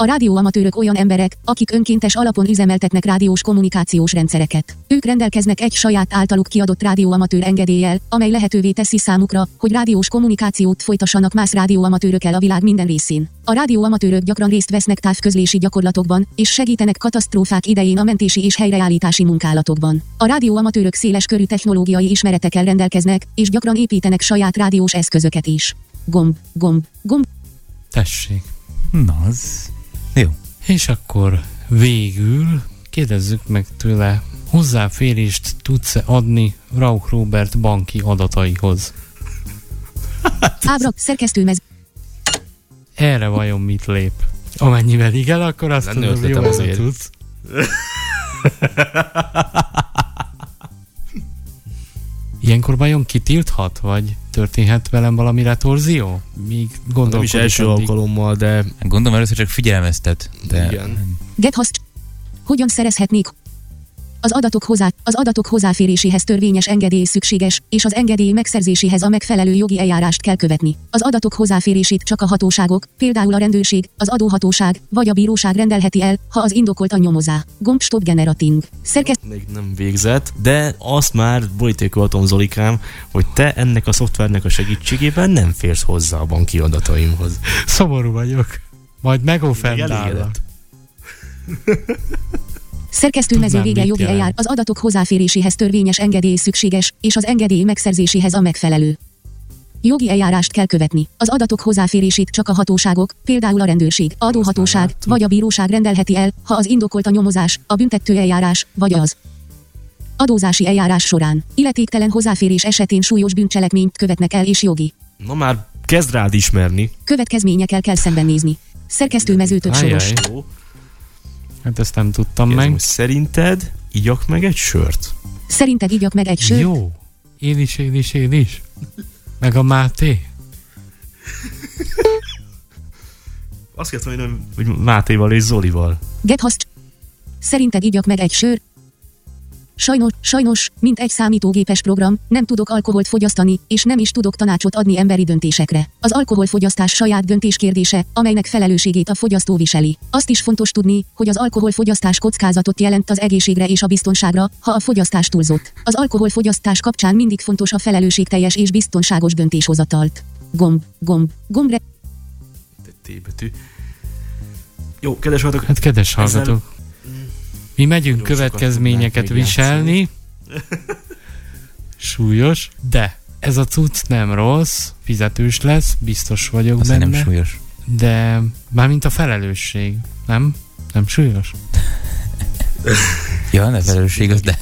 G: A rádióamatőrök olyan emberek, akik önkéntes alapon üzemeltetnek rádiós kommunikációs rendszereket. Ők rendelkeznek egy saját általuk kiadott rádióamatőr engedéllyel, amely lehetővé teszi számukra, hogy rádiós kommunikációt folytassanak más rádióamatőrökkel a világ minden részén. A rádióamatőrök gyakran részt vesznek távközlési gyakorlatokban, és segítenek katasztrófák idején a mentési és helyreállítási munkálatokban. A rádióamatőrök széles körű technológiai ismeretekkel rendelkeznek, és gyakran építenek saját rádiós eszközöket is. Gomb, gomb, gomb.
F: Tessék.
E: Na, az... Jó.
F: És akkor végül kérdezzük meg tőle, hozzáférést tudsz-e adni Rauch Robert banki adataihoz?
G: Ábra, szerkesztőmez.
F: Erre vajon mit lép? Amennyivel igen, akkor azt
D: Lenne
F: tudom, jól
D: azért.
F: tudsz. Ilyenkor vajon kitilthat, vagy történhet velem valami retorzió? Míg
D: Nem is első
F: addig.
D: alkalommal, de
E: Gondolom először csak figyelmeztet, de
D: igen.
G: Get host. Hogyan szerezhetnék? Az adatok, hozzá, az adatok hozzáféréséhez törvényes engedély szükséges, és az engedély megszerzéséhez a megfelelő jogi eljárást kell követni. Az adatok hozzáférését csak a hatóságok, például a rendőrség, az adóhatóság vagy a bíróság rendelheti el, ha az indokolt a nyomozá. Gomb stop generating. Szerkeszt
D: Még nem végzett, de azt már borítékoltam Zolikám, hogy te ennek a szoftvernek a segítségével nem férsz hozzá a banki adataimhoz.
F: Szomorú vagyok. Majd megoffendálok.
G: vége
F: mit
G: jogi eljár, az adatok hozzáféréséhez törvényes engedély szükséges, és az engedély megszerzéséhez a megfelelő. Jogi eljárást kell követni. Az adatok hozzáférését csak a hatóságok, például a rendőrség, adóhatóság vagy a bíróság rendelheti el, ha az indokolt a nyomozás, a büntető eljárás, vagy az adózási eljárás során. Illetéktelen hozzáférés esetén súlyos bűncselekményt követnek el és jogi
D: Na már kezd rád ismerni.
G: következményekkel kell szembenézni. Szerkesztőmező több soros.
F: Hát ezt nem tudtam
D: Kérdezem,
F: meg.
D: hogy szerinted igyak meg egy sört?
G: Szerinted igyak meg egy sört?
F: Jó. Én is, én is, én is. Meg a Máté.
D: Azt kell mondani, hogy Mátéval és Zolival.
G: Get host. Szerinted igyak meg egy sör? Sajnos, sajnos, mint egy számítógépes program, nem tudok alkoholt fogyasztani, és nem is tudok tanácsot adni emberi döntésekre. Az alkoholfogyasztás saját döntés kérdése, amelynek felelősségét a fogyasztó viseli. Azt is fontos tudni, hogy az alkoholfogyasztás kockázatot jelent az egészségre és a biztonságra, ha a fogyasztás túlzott. Az alkoholfogyasztás kapcsán mindig fontos a felelősségteljes és biztonságos döntéshozatalt. Gomb, gomb, gombre.
D: T betű. Jó, kedves hallgatók,
F: Hát kedves
D: Ezzel-
F: hallgatók, mi megyünk következményeket viselni. Súlyos, de ez a cucc nem rossz, fizetős lesz, biztos vagyok
E: Azt
F: benne.
E: nem súlyos.
F: De mármint a felelősség, nem? Nem súlyos?
E: Ja, ne felelősség az, de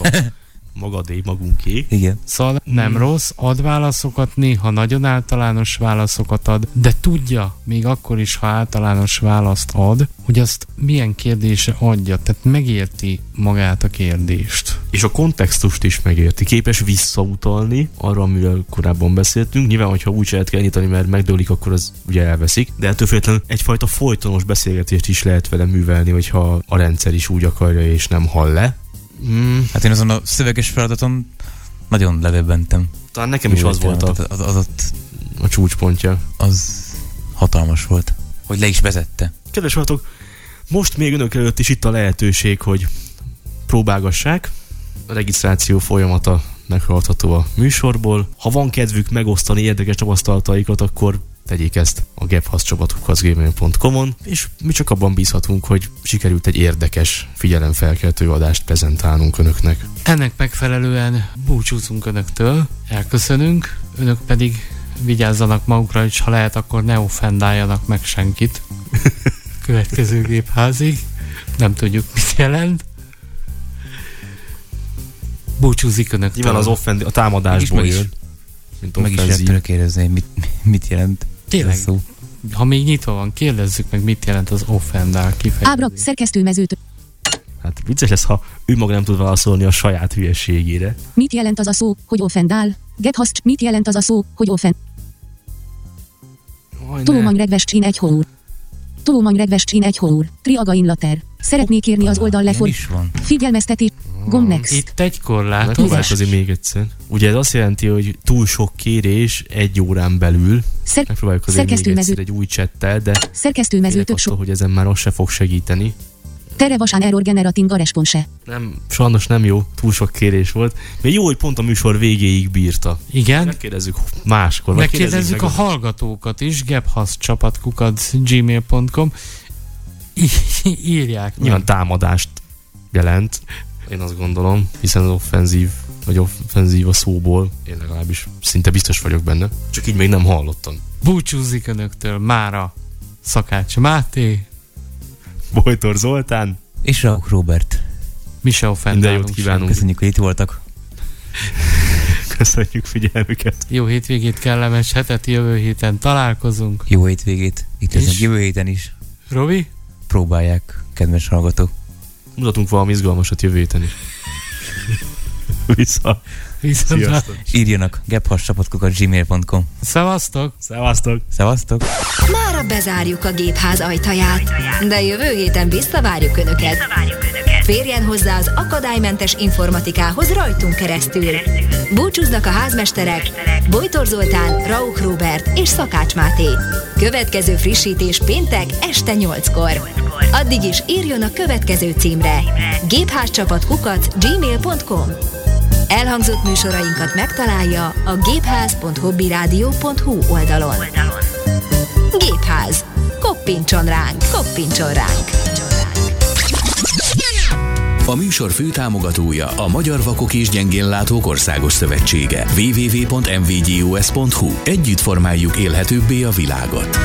D: magadé, magunké.
E: igen.
F: Szóval nem
D: Mm.
F: rossz, ad válaszokat, néha nagyon általános válaszokat ad, de tudja, még akkor is, ha általános választ ad, hogy azt milyen kérdése adja, tehát megérti magát a kérdést.
D: És a kontextust is megérti. Képes visszautalni arra, amiről korábban beszéltünk. Nyilván, hogyha úgy lehet kell nyitani, mert megdőlik, akkor az ugye elveszik. De ettől függetlenül egyfajta folytonos beszélgetést is lehet vele művelni, hogyha a rendszer is úgy akarja és nem hall le. Mm,
E: Hát én azon a szöveges feladaton nagyon ledöbbentem.
D: talán nekem is
E: Jó
D: az volt a,
E: Az, az, ott,
D: a csúcspontja.
E: az hatalmas volt. Hogy le is vezette.
D: Kedves hallgatók, most még önök előtt is itt a lehetőség, hogy próbálgassák. A regisztráció folyamata meghallgatható a műsorból. Ha van kedvük megosztani érdekes tapasztalataikat, akkor tegyék ezt a gephasz.gmail.com-on, és mi csak abban bízhatunk, hogy sikerült egy érdekes, figyelemfelkeltő adást prezentálnunk önöknek.
F: Ennek megfelelően búcsúzunk önöktől, elköszönünk, önök pedig vigyázzanak magukra, és ha lehet, akkor ne offendáljanak meg senkit. Következő gépházig. Nem tudjuk, mit jelent. Búcsúzik önöktől.
D: Nyilván az offendi, a támadásból jön. Mint
E: Meg is kérdezni, mit, mit jelent
F: Tényleg.
E: szó.
F: Ha még nyitva van, kérdezzük meg, mit jelent az offendál kifejezés.
G: Ábra, szerkesztőmezőt.
D: Hát vicces lesz, ha ő maga nem tud válaszolni a saját hülyeségére.
G: Mit jelent az a szó, hogy offendál? Gephaszt, mit jelent az a szó, hogy offend? Tolómany regvescsin egy hóur. Tolómany regvescsin egy hóur. Triagain later. Szeretnék kérni az oldal
E: Ilyen
G: leford.
E: is van.
G: Figyelmeztetés. Gomb next.
F: Itt egy korlátozás.
D: azért még egyszer. Ugye ez azt jelenti, hogy túl sok kérés egy órán belül.
G: Szer-
D: Megpróbáljuk azért még egyszer egy új csettel, de
G: szerkesztőmező tök
D: attól,
G: so.
D: hogy ezen már az se fog segíteni.
G: Terevasán error generating a response.
D: Nem, sajnos nem jó, túl sok kérés volt. Még jó, hogy pont a műsor végéig bírta.
F: Igen.
D: Megkérdezzük máskor.
F: Megkérdezzük a hallgatókat is, gebhaszcsapatkukat gmail.com írják
D: Nyilván támadást jelent, én azt gondolom, hiszen az offenzív, vagy offenzív a szóból, én legalábbis szinte biztos vagyok benne. Csak így még nem hallottam.
F: Búcsúzik önöktől mára Szakács Máté,
D: Bojtor Zoltán,
E: És Rauk Robert.
F: mi se
D: minden jót kívánunk.
E: Köszönjük, hogy itt voltak.
D: Köszönjük figyelmüket.
F: Jó hétvégét, kellemes hetet, jövő héten találkozunk.
E: Jó hétvégét. Itt lesznek
F: És?
E: jövő héten is.
F: Robi?
E: Próbálják, kedves hallgatók.
D: Mutatunk valami izgalmasat jövő héten is. Vissza.
F: Viszont
D: Sziasztok.
E: Írjanak gephassapatkukat gmail.com
F: Szevasztok!
D: Szevasztok.
E: Szevasztok!
A: Mára bezárjuk a gépház ajtaját, de jövő héten visszavárjuk Önöket. Férjen hozzá az akadálymentes informatikához rajtunk keresztül. Búcsúznak a házmesterek Bojtor Zoltán, Rauch Robert és Szakács Máté. Következő frissítés péntek este 8-kor. Addig is írjon a következő címre gépházcsapatkukac gmail.com Elhangzott műsorainkat megtalálja a gépház.hobbyradio.hu oldalon. Gépház. Koppintson ránk, koppintson ránk.
B: A műsor főtámogatója a Magyar Vakok és Gyengénlátók Országos Szövetsége. www.mvgus.hu Együtt formáljuk élhetőbbé a világot.